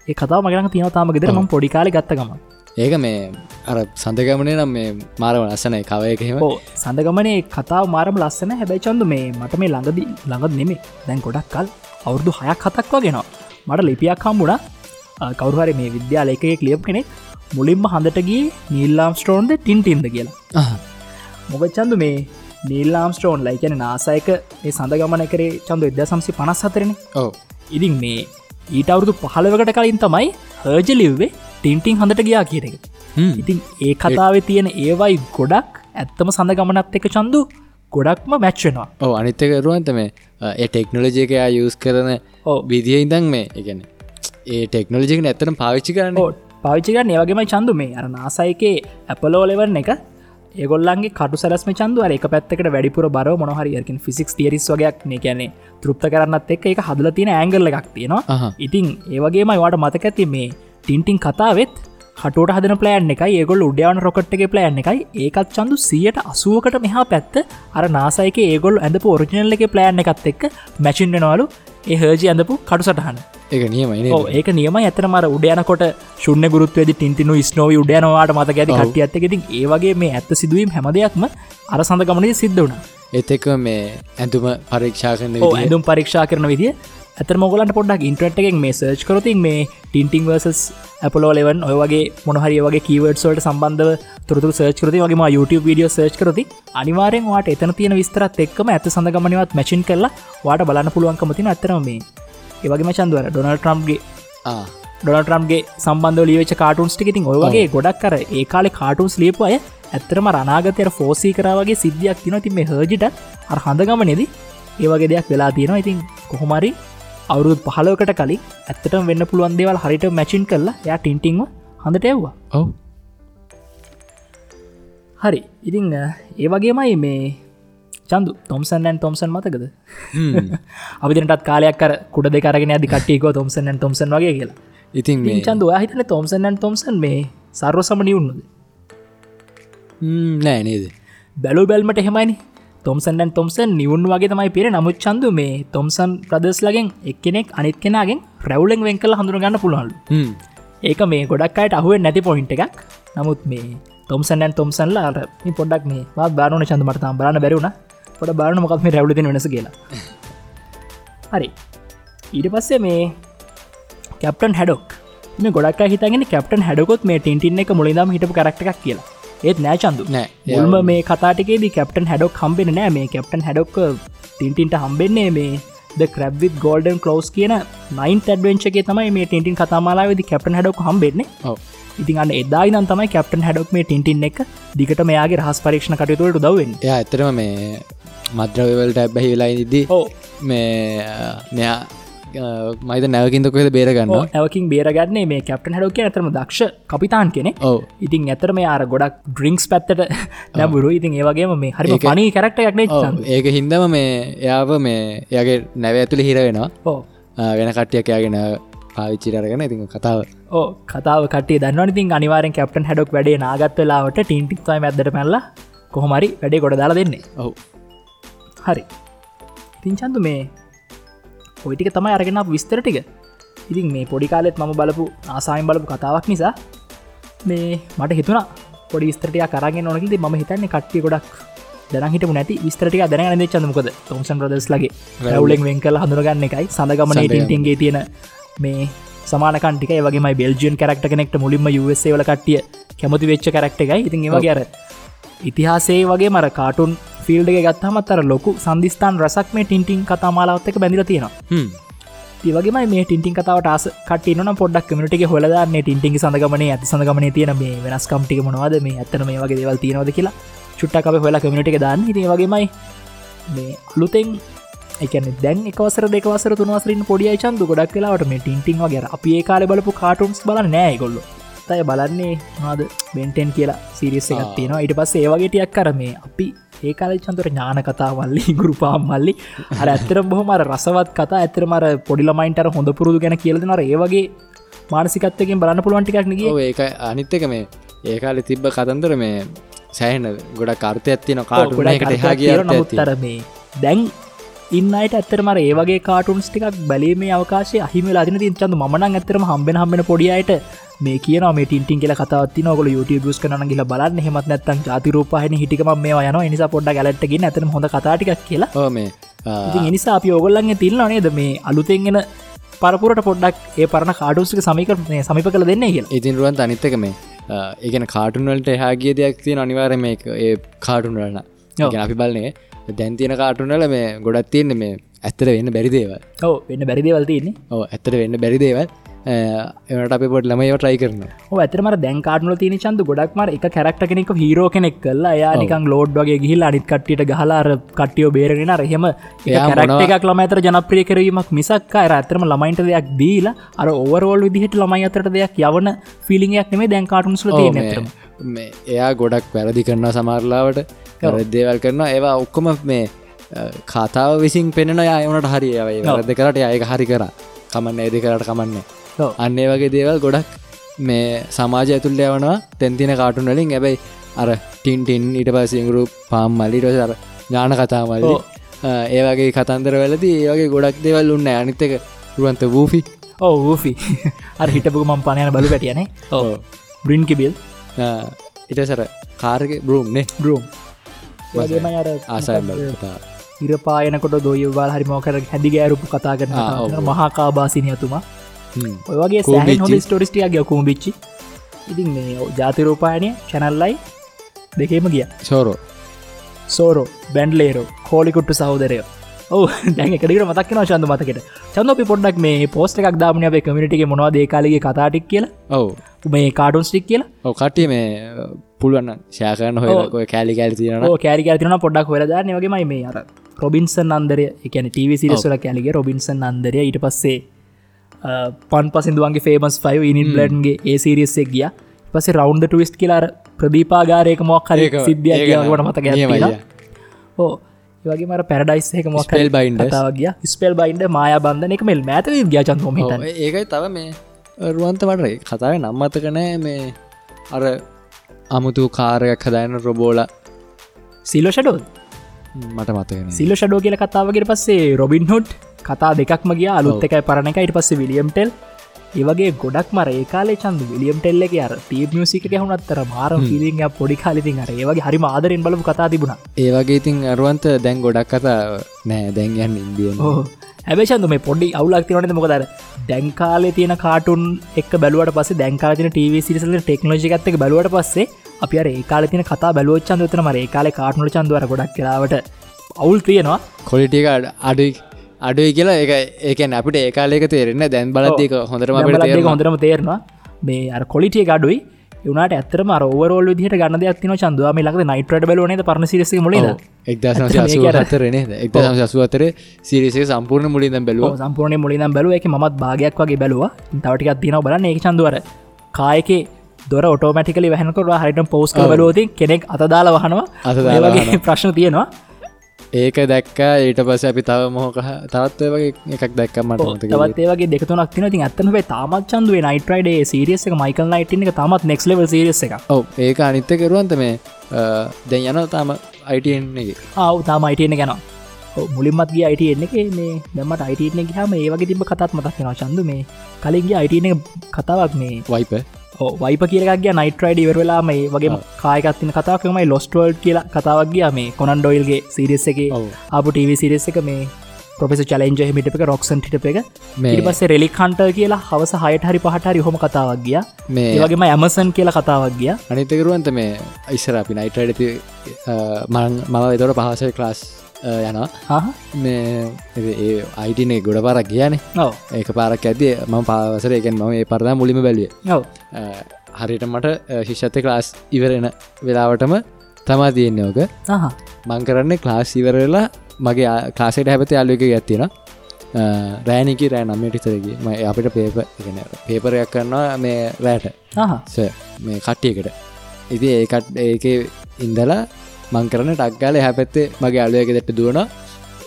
ඒ කතාව මගලඟ තියෙන තාම ගෙදර ම පොඩිකාල ගත්තගම ඒක මේ අර සඳගමනේ නම් මේ මාරව ලස්සනයි කවයකහෙම සඳගමනේ කතාව මාරම ලස්සන හැබැයි චන්ද මේ මට මේ ළඟදී ළඟත් නෙමේ දැන් ගොඩක් කල් අවුරදු හයක් හතක් වගෙනවා මට ලිපියක් හම්බුණ කවරුහරි මේ විද්‍යාලයකය කලියප් කෙනෙක් මුලින්ම හඳටගේ නිල්ලාම් ස්ටෝන්ද ටින්ටින්ද කියලා. මොකච්චන්ද මේ නිල්ලාම් ස්ටෝන් ලයිකැන නාසයක ඒ සඳගමන කරේ චන්ද එද සම්සි පනස් හතරන ඉතින් මේ ඊට අවුරුදු පහළවකට කලින් තමයි හර්ජ ලිව්වේ ටින්ටිං හඳට ගියා කියන එක. ඉතින් ඒ කතාව තියෙන ඒවයි ගොඩක් ඇත්තම සඳ ගමනත් එක චන්දු ගොඩක්ම මැච්වෙනවා ඕ අනිත්තකරුවන්ත මේ ඒ ටෙක්නොලජයකයා යස් කරන ඔව්. විදිහ ඉදන් මේ එකන ඒ ටෙක්නොලජික ඇත්තන පාවිච්චි කරන්න? පාවිච්චික ඒවගේම චන්දු මේ අර නාසයිකේ ඇපලෝලෙවරන එක. ඒගොල්ලන්ගේ කටු සරස්ම චන්දුව එක පැත්තකට වැඩිපුර බර මොහරියකින් ෆිසික් තිරිස් වගේක් මේ කියැනෙ තෘප්ත කරන්නත් එක් එක හදල තියෙන ඇංගල්ල එකක් තියෙනවා. ඉතින් ඒවගේම වාට මතක ඇති මේ ටින්ටිං කතාවෙත් හටට හදන ප්ලෑන් එකයි ඒගොල් උඩ්‍යාවන රොකට් එක ප්ලෑන් එකයි. ඒකත් චන්දු සියට අසුවකට මෙහා පැත්ත අර නාසයික ඒගොල් ඇඳපු ඔරිජිනල් එක ප්ලෑන් එකත් එක්ක මැචින් හර්ජි ඇඳපු කටු සටහන. ඒක නියමයින ඕ ඒක නියම ඇතන මර උඩයනකොට ශුන්න ගුරුත්වද තින්ටිනු ස්නෝව උඩයනවාට මත ගැති ඔව්. කට්ටිය ඇත්තකෙතින් ඒවගේ මේ ඇත්ත සිදුවීම් හැමදයක්ම අර සඳ ගමනය සිද්ධ වුණ. එතක මේ ඇඳුම පරීක්ෂා කරන. ඇඳුම් පරීක්ෂා කරන විදිිය ඇතර මොගලන්ට පොඩක් ඉන්ට්‍රට් එකෙන් මේ සර්ච් කරතින් මේ ටින්ටිං වර්සස් ඇපලෝ ලෙවන් ඔය වගේ මොනහරි වගේ කීවර්ඩ්ස්වලට සම්බන්ධව තුරතු සර්ච් කරති වගේම YouTube වීඩියෝ සර්ච් කරති අනිවාරෙන් වාට එතන තියෙන විස්තරත් එක්කම ඇත සඳගමනවත් මැචින් කරලා වාට බලන්න පුළුවන්කම තින ඇතරම මේ ඒවගේ මචන්දුවර ඩොනල් ට්‍රම්ගේ ආ. ඩොන ට්‍රම්ගේ සම්බන්ධ ලියවෙච කාටුන්ස් ටිකිතින් ඔය වගේ ගොඩක් කර ඒ කාලෙ කාටුන්ස් ලියපු අය ඇත්තරම රනාගතයට ෆෝසී කරාවගේ සිද්ධියක් තින තින් මේ හජිට අර හඳගමනෙද ඒවගේ දෙයක් වෙලා තියෙනවා. ඉතින් කොහොමරි අවුරුත් පහලෝකට කලින් ඇත්තට වෙන්න පුළුවන් දේවල් හරිට මැචින් කරලා යා ටින්ටිංව හඳට එව්වා. ඔව්. හරි. ඉතිං ඒ වගේමයි මේ චන්දු තොම්සන්න් තොම්සන් මතකද? අපිටත් කාලයක් කර කුඩ දෙකරගෙන ඇදි කට්ටියකෝ තොම්සන් තොම්සන් වගේ කියලා. ඉතින් චන්ද හිතන තොම්සන් තොම්සන් මේ සර්ව සමනියුන්නද නෑ නේද? බැලු බැල්මට එහෙමයිනි තොම්සන්ඩන් තොම්සන් නිවුන් වගේ තමයි පෙර නමුත් චන්දු මේ තොම්සන් ප්‍රදෙස් ලගෙන් එක්කෙනෙක් අනිත් කෙනගෙන් රැවලෙන් වෙන් කල හඳුරගන්න පුළුවන්ලු. ඒක මේ ගොඩක් අයට අහුවෙන් නැති පොයින්ට එකක්. නමුත් මේ තොම්සන්න් තොම්සන්ලා අර පොඩක් මේ බාරන චන්ද මටතාම් බලන්න බැරුණ පොට බාරන මොකක් මේ රැවලති වෙනස කියලා. හරි. ඊට පස්සේ මේ කැප්ටන් හැඩොක් මේ ගොඩක් හිතගෙන කැප්ටන් හැඩකොත් මේ ටින්ටින් එක මුලින්දම් හිටපු කරක්ට එකක් කියලා ඒත් නෑචන්දු මුල්ම මේ කතාටකේද කැප්ටන් හැඩොක් හම්බෙන නෑ. මේ කැප්ටන් හැඩොක් ටින්ටින්ට හම්බෙන්නේ මේ ද ක්‍රබ්විත් ගෝල්ඩන් කලෝස් කියන නයින් ටඩවෙන්චගේ තමයි මේ ටින්ටින් කතාමාලාවෙදි කැප්ටන් හැඩක් හම්බෙන්නේ. ඉතින් අන්න එදා නම් තමයි කැප්ටන් හැඩක් මේ ටින්ටින් එක දිකට මෙයාගේ රහස් පරීක්ෂණ කටයුතුවලට දවෙන් ඇතරම මේ මද්‍රවවලට ඇබැහි වෙලා ඉදී ඕ මේ මෙයා මයිත නැවකින්ද කොහෙද බේරගන්න ඇවකින් බේරගන්නේ මේ කැප්ටන් හැඩක් කිය ඇතරම දක්ෂ කපිතාන් කෙනෙ ඔව. ඉතින් ඇතර මේ අර ගොඩක් ඩ්‍රිංක්ස් පැත්තට නැබුරු ඉතින් ඒවගේම මේ හරි පනී කරක්ටයක්නේ ඒක හින්දම මේ එයාව මේ එයාගේ නැව ඇතුළි හිර වෙනවා. ඕ වෙන කට්ටියක් යාගෙන පාවිච්චිරගෙන ඉතින් කතාව. ඕ කතාව කට දන්න ඉතින් අනිවාරෙන් කැප්ටන් හැඩක් වැඩේ නාගත් වෙලාවට ටින්ටික්තයි ඇදට පැල්ල කොහොමරි වැඩේ ගොඩ දාලා දෙන්නේ. ඔහු හරි. ඉතින් චන්තු මේ ඔයිටික තමයි අරගෙන විස්තර ටික. ඉතින් මේ පොඩි කාලෙත් මම බලපු ආසායෙන් බලපු කතාවක් නිසා මේ මට හිතුනා පොඩි විස්තරටය කරගෙන නොනකිද ම හිතන්නේ කට්ටිය ගොඩක් දැනහිට නැති විස්තරටික දැන චඳමකද තොම්සන් ප්‍රදස් ලගේ රැවලෙන් වෙන් කල හඳුරගන්න එකයි. සඳගමන ටින්ටින්ගේ තියෙන මේ සමානකන්ටික වගේ බෙල්ජියන් කරක්ට කෙනෙක්ට මුලින්ම USA වල කට්ටිය කැමති වෙච්ච කරක්ට එකයි. ඉතින් ඒවගේ අර ඉතිහාසේ වගේ මර කාටුන් ෆිල්ඩ ගත්තමත් අර ලොකු සන්දිස්ථාන් රසක් මේ ටින්ටින් කතාමාලාවත් එක බැඳල තියෙනවා. ඒවගේ මේ ටින්ටින් කතාවට ආස කටන පොඩක් කමිටි හොලදන්න ටින්ටින් සඳගමන ඇති සඳගමන තියෙන මේ වෙනස්කම්ටික මොනවාද? මේ ඇත්තන මේ වගේ දෙවල් තියෙනවද කියලා චුට්ටක් හොලා කමිටික දාන්න. හිේ වගේමයි මේ අලුතෙන් එකන දැන් එකවසර දෙකවසර තුන්වසරින් පොඩිය චන්දු ගොඩක් වෙලාවට මේ ටින්ටිං වගේ අපි කාල බලපු කාටුන්ස් බල නෑ ගොල්ලො තය බලන්නේ මාද බෙන්ටෙන් කියලා සිරිස්ස එකක් තියෙනවා. ඉට පස්ස ඒවගේටයක් කර මේ අපි ඒ කාල චන්තුර ඥාන කතා වල්ලි ගුරුපාම් මල්ලි අර ඇත්තර බොහමර රසවත් කතා ඇතර මර පොඩිලමයින්ටර හොඳ පුරුදු ගැන කියලදනර ඒවගේ මානසිකත්තකින් බලන්න පුළුවන්ටිකක් නිග ඔව් ඒක අනිත්තක මේ ඒකාල තිබ්බ කතන්දර මේ සෑහන ගොඩ කර්තය ඇත්තින කාටුනකට එහා කිය නමුත්තර මේ දැන් ඉන්නට ඇත්තර මර ඒවගේ කාටුන්ස් ටිකක් බැලීමේ අවකාශය අහිම අදින තින් චන්ද මන ඇතරම හම්බෙන හම්බෙන පොඩියට මේ කියන මේ ටින්ටින් කියල කතවත්ති නොකල ස් කන ගල බලන්න. හෙමත් නැත්තන් ජාතිරූපහන හිටිකම මේ යන නිසා පොඩ්ඩ ගැලටගෙන ඇතන හොඳ කතාටික් කියලා. එනිසා අපි ඔගොල්ලන්ගේ තිල්න නේද? මේ අලුතෙන්ගෙන පරපුරට පොඩ්ඩක් ඒ පරණ කාඩුස්ක සමික සමිප කළ දෙන්න කියලා. ඉතින් රුවන් අනිත්තක මේ ඒගෙන කාටුන්වලට එහාගිය දෙයක් තිය අනිවාර මේ ඒ කාටුන් වලන අපි බලන්නේ දැන්තියන කාටුනල මේ ගොඩත් තියන්නේ මේ ඇත්තර වෙන්න බැරිදේව ඔව වෙන්න බැරිදේවල් තියන්නේ. ඕ ඇත්තට වෙන්න බැරිදේවල් එවට අප පොට ළමයව ට්‍රයි කරන ඇතරම දැන් කාටනල තින චන්ද ගොඩක්ම එක කැරක්ට කෙනෙක් හීරෝ කෙනෙක් කල්ලා යානිකං ලෝඩ් වගේ ගිහිල් අනිත් කට්ටියට ගහලාර කට්ටියෝ බේරෙන රහෙම එකක් ළම අතර ජනප්‍රිය කිරීමක් මිසක් අර ඇතරම ළමයින්ට දෙයක් දීලා අර ඕවරෝල් විදිහට ළමයි අතරට දෙයක් යවන ෆිලිියක් නෙේ දැන් කාටුන්ස්ල තියන ඇතරම මේ එයා ගොඩක් වැරදි කරන සමාරලාවට දේවල් කරනවා. ඒවා ඔක්කොම මේ කාතාව විසින් පෙනෙන අයවනට හරි වැරද කරට අයක හරි කර. කමන්න ඇදි කරට කමන්නේ අන්නේ වගේ දේවල් ගොඩක් මේ සමාජ ඇතුල්ල යවනවා. තැන්තින කාටුන් වලින් ඇබයි අර ටින්ටින් ඊට පසිංගුරු පාම් මල්ලිට සර ඥාන කතා මල්ලි. ඒවගේ කතන්දර වැලදී ඒවගේ ගොඩක් දෙවල් උන්න අනිත්තක රුවන්ත වූෆි? ඕ වූෆි. අර හිටපු මම් පනයන බලු පැටියනේ ඕ බ්‍රින් කිබිල්. ඉටසර කාරක බරුම්නේ බරුම් වගේම අර ආසයි කතා ඉරපායනකොට දොයවාල් හරිමෝකර හැදිගෑරුපු කතා කරන මහාකාබාසිනයතුමා ඔයගේ සෑහන් හොඳ ස්ටෝරිස්ටියක් යකුම බිච්චි ඉතින් මේ ජාතිරෝපායනය චැනල්ලයි දෙකේම ගිය. සෝරෝ. සෝරෝ බැන්ඩ්ලේරෝ කෝලිකුට්ටු සහෝදරයෝ. ඕ දැන් එකට මතක්න ශන්ද මතකට. චන්දපි පොඩ්ඩක් මේ පෝස්ට එකක් දාමන අපේ කමිටිගේ මොවා දේකාලගේ කතාටික් කියලා? ඔව්. මේ කාඩුන් ස්ටික් කියලා? ඔව කටිය මේ පුළුවන්න ශයකරන හොය කෑලි කෑල් තියන කෑරි ඇතින පොඩක් හොලදාන්න වගේමයි මේ අර රොබින්සන් අන්දරය එකන ටව සිරස්වල කැලිගේ රොබින්සන් අන්දරය ඊට පස්සේ පන් පසිදුවන්ගේ ෆේමස් ෆයි ඉනින් බ්ලන්්ගේ ඒ සිරිස්සෙක් ගිය. පසේ රවන්් ටවිස්ට කියලාර ප්‍රදීපාගාරයක මොක් හර සිද්ධියකට මත ගැ ඕ වගේ මර පැරඩයිස් එක මොක්ල් බයින්ඩ තාවගේ ස්පෙල් බයින්ඩ මාය බන්ධන එක මෙල් මෑත ගිය චන්තොම ඒකයි තව මේ රුවන්ත වටරේ කතාව නම්මතකනෑ මේ අර අමුතු කාරයක් හදයන රොබෝල සිලෝ ෂඩෝ මට මතකන සිල්ල ෂඩෝ කියල කතාවගේ පස්සේ රොබින් හුට් කතා දෙකක්ම ගිය. අලුත් එකයි පරණ එකයිට පස්සේ විලියම්ටෙල් ඒවගේ ගොඩක් මර ඒකාලේ චන්ද විලියම් ටෙල්ල අර ටී මියසික හුනත්තර මාර පිලිිය පොඩි කාලිතින් අර ඒවගේ හරි ආදරෙන් බලපු කතා තිබුණ. ඒවගේ ඉතින් අරුවන්ත දැන් ගොඩක් කතා නෑ. දැන් යන්න ඉන්දිය හැබේෂන්ද මේ පොඩි අවුලක් තිවනට මොකදර දැන්කාලේ තියෙන කාටුන් එක් බැලුවට පස දැන්කාලතින ටව සිරිසල ටෙක්නෝජි ගත්තක බලුවට පස්සේ අපි ඒකාල තින කතා බැලුවච්චන්ද තන මර ඒකාල කාටනු චන්දුවර ගොඩක් කලාවට අවුල් තියෙනවා. කොලිටික අඩුයි අඩුයි කියලා එක ඒකන් අපිට ඒකාලේක තේරෙන දැන් බලදක හොඳරම හොඳරම තේරවා මේ අර කොලිටිය ගඩුයි යුනට ඇතරම ඔවරෝල් විදිහට ගන්න දෙයක්තින චන්දවාම ලක නයිට්‍රට බලන පරණ සිරස එක්දසම සසු අතර සිරිසේ සම්පූර්ණ මුලින් බැලුව. සම්පූර්ණ මුලින් බැලුව. එක මත් භාගයක් වගේ බැලවා. තවටිකක් තින බලන්න. ඒ චන්දුවර කායක දොර ඔටෝමටිකලි වැහනකොට හරිට පෝස් බලෝති කෙනෙක් අතදාල වහනවා. අතදාලගේ ප්‍රශ්න තියෙනවා. ඒක දැක්ක ඊට පස අපි තව මොහක තත්ව වගේ එකක් දැක්කමට තවත් ඒවගේ දෙකතුනක් තින ති ඇත්තනවේ තාමත් චන්දුවේ නයිට්‍රයිඩේ සිරියස එක මයිකල් නයිට් එක තමත් නෙක්ස් ලව සිරියස එක ඒක අනිත්ත කරුවන්ත මේ දැන් යන තාම අයිටන්නේ ආව තාම අයිටන ගැන මුලින්මත්ගේ අයිට එන්න එක මේ දමට අයිටන හම ඒවගේ තිබ කතත් මතක්ෙන චන්ද මේ කලින්ගේ අයිටන කතාවක් මේ වයිප වයිප කියලගේ නයිට්‍රයිඩ ඉවරවෙලා මේ වගේ කායකත්තින කතාකමයි ලොස්ටෝල් කියලා කතාවක්ගේ මේ කොනන් ඩොයිල්ගේ සිරිස් එක. අපපු ටව සිරිස් එක මේ පොපෙස චලෙන්ජ හිමිට එක රොක්සන් ටිට එක. පස්සේ රෙලි කන්ට කියලා හවස හයට හරි පහට හොම කතාවක් ගිය. මේ වගේම ඇමසන් කියලා කතාවක් ගිය. අනිතකරුවන්ත මේ ඉස්සර අපි නයිටඩ මං මව එතොට පහස ක්ලාස් යනවා. මේ ඒ අයිටනේ ගොඩ පාරක් කියන ඒක පාරක් ඇතිය ම පාවසර එකෙන් මම ඒ පරදා මුලිම බැලිය හරිට මට ශිෂ්ෂත්ත ක්ලාස් ඉවරෙන වෙලාවටම තමා තියෙන්නේ ඕක. මං කරන්නේ ක්ලාස් ඉවරවෙලා මගේ කාසට හැපත අල්ලක ඇත්තිෙන රෑනිකි රෑ නම්මටිතරගේ ම අපිට පේප එකන පේපරයක් කරන්නවා මේ රෑට. මේ කට්ටියකට. ඉති ඒකට ඒක ඉන්දලා මං කරන ටක්ගාල හැපැත්තේ මගේ අලුවක දෙට දුවන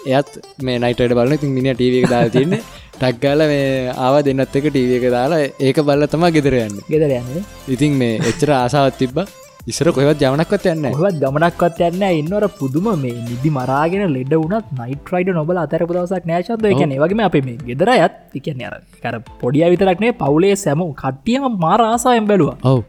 එයත් මේ නයිටට බලන තින් මිනි ටව එක දා තින්නේ ටක්ගාල මේ ආව දෙන්නත් එක ටව එක දාලා ඒක බල්ල තමා ගෙදරයන්න ගෙදරයන්න ඉතින් මේ එච්චර ආසාවත් තිබ්බ. ඉස්සර කොවත් ජමනක්වත් යන්න හත් ගමනක්වත් යන්න ඉන්නවර පුදුම මේ නිදි මරාගෙන ලෙඩ වුනත් නයිට්‍රයිඩ නොබල අතර පදවසක් නෑශත්ද එකන වගේම අප මේ ගෙදර ඇත් එකන අර කර පොඩිය විතරක්නේ පවුලේ සැම කට්ටියම මාරආසායෙන් බැලවා. ඔව.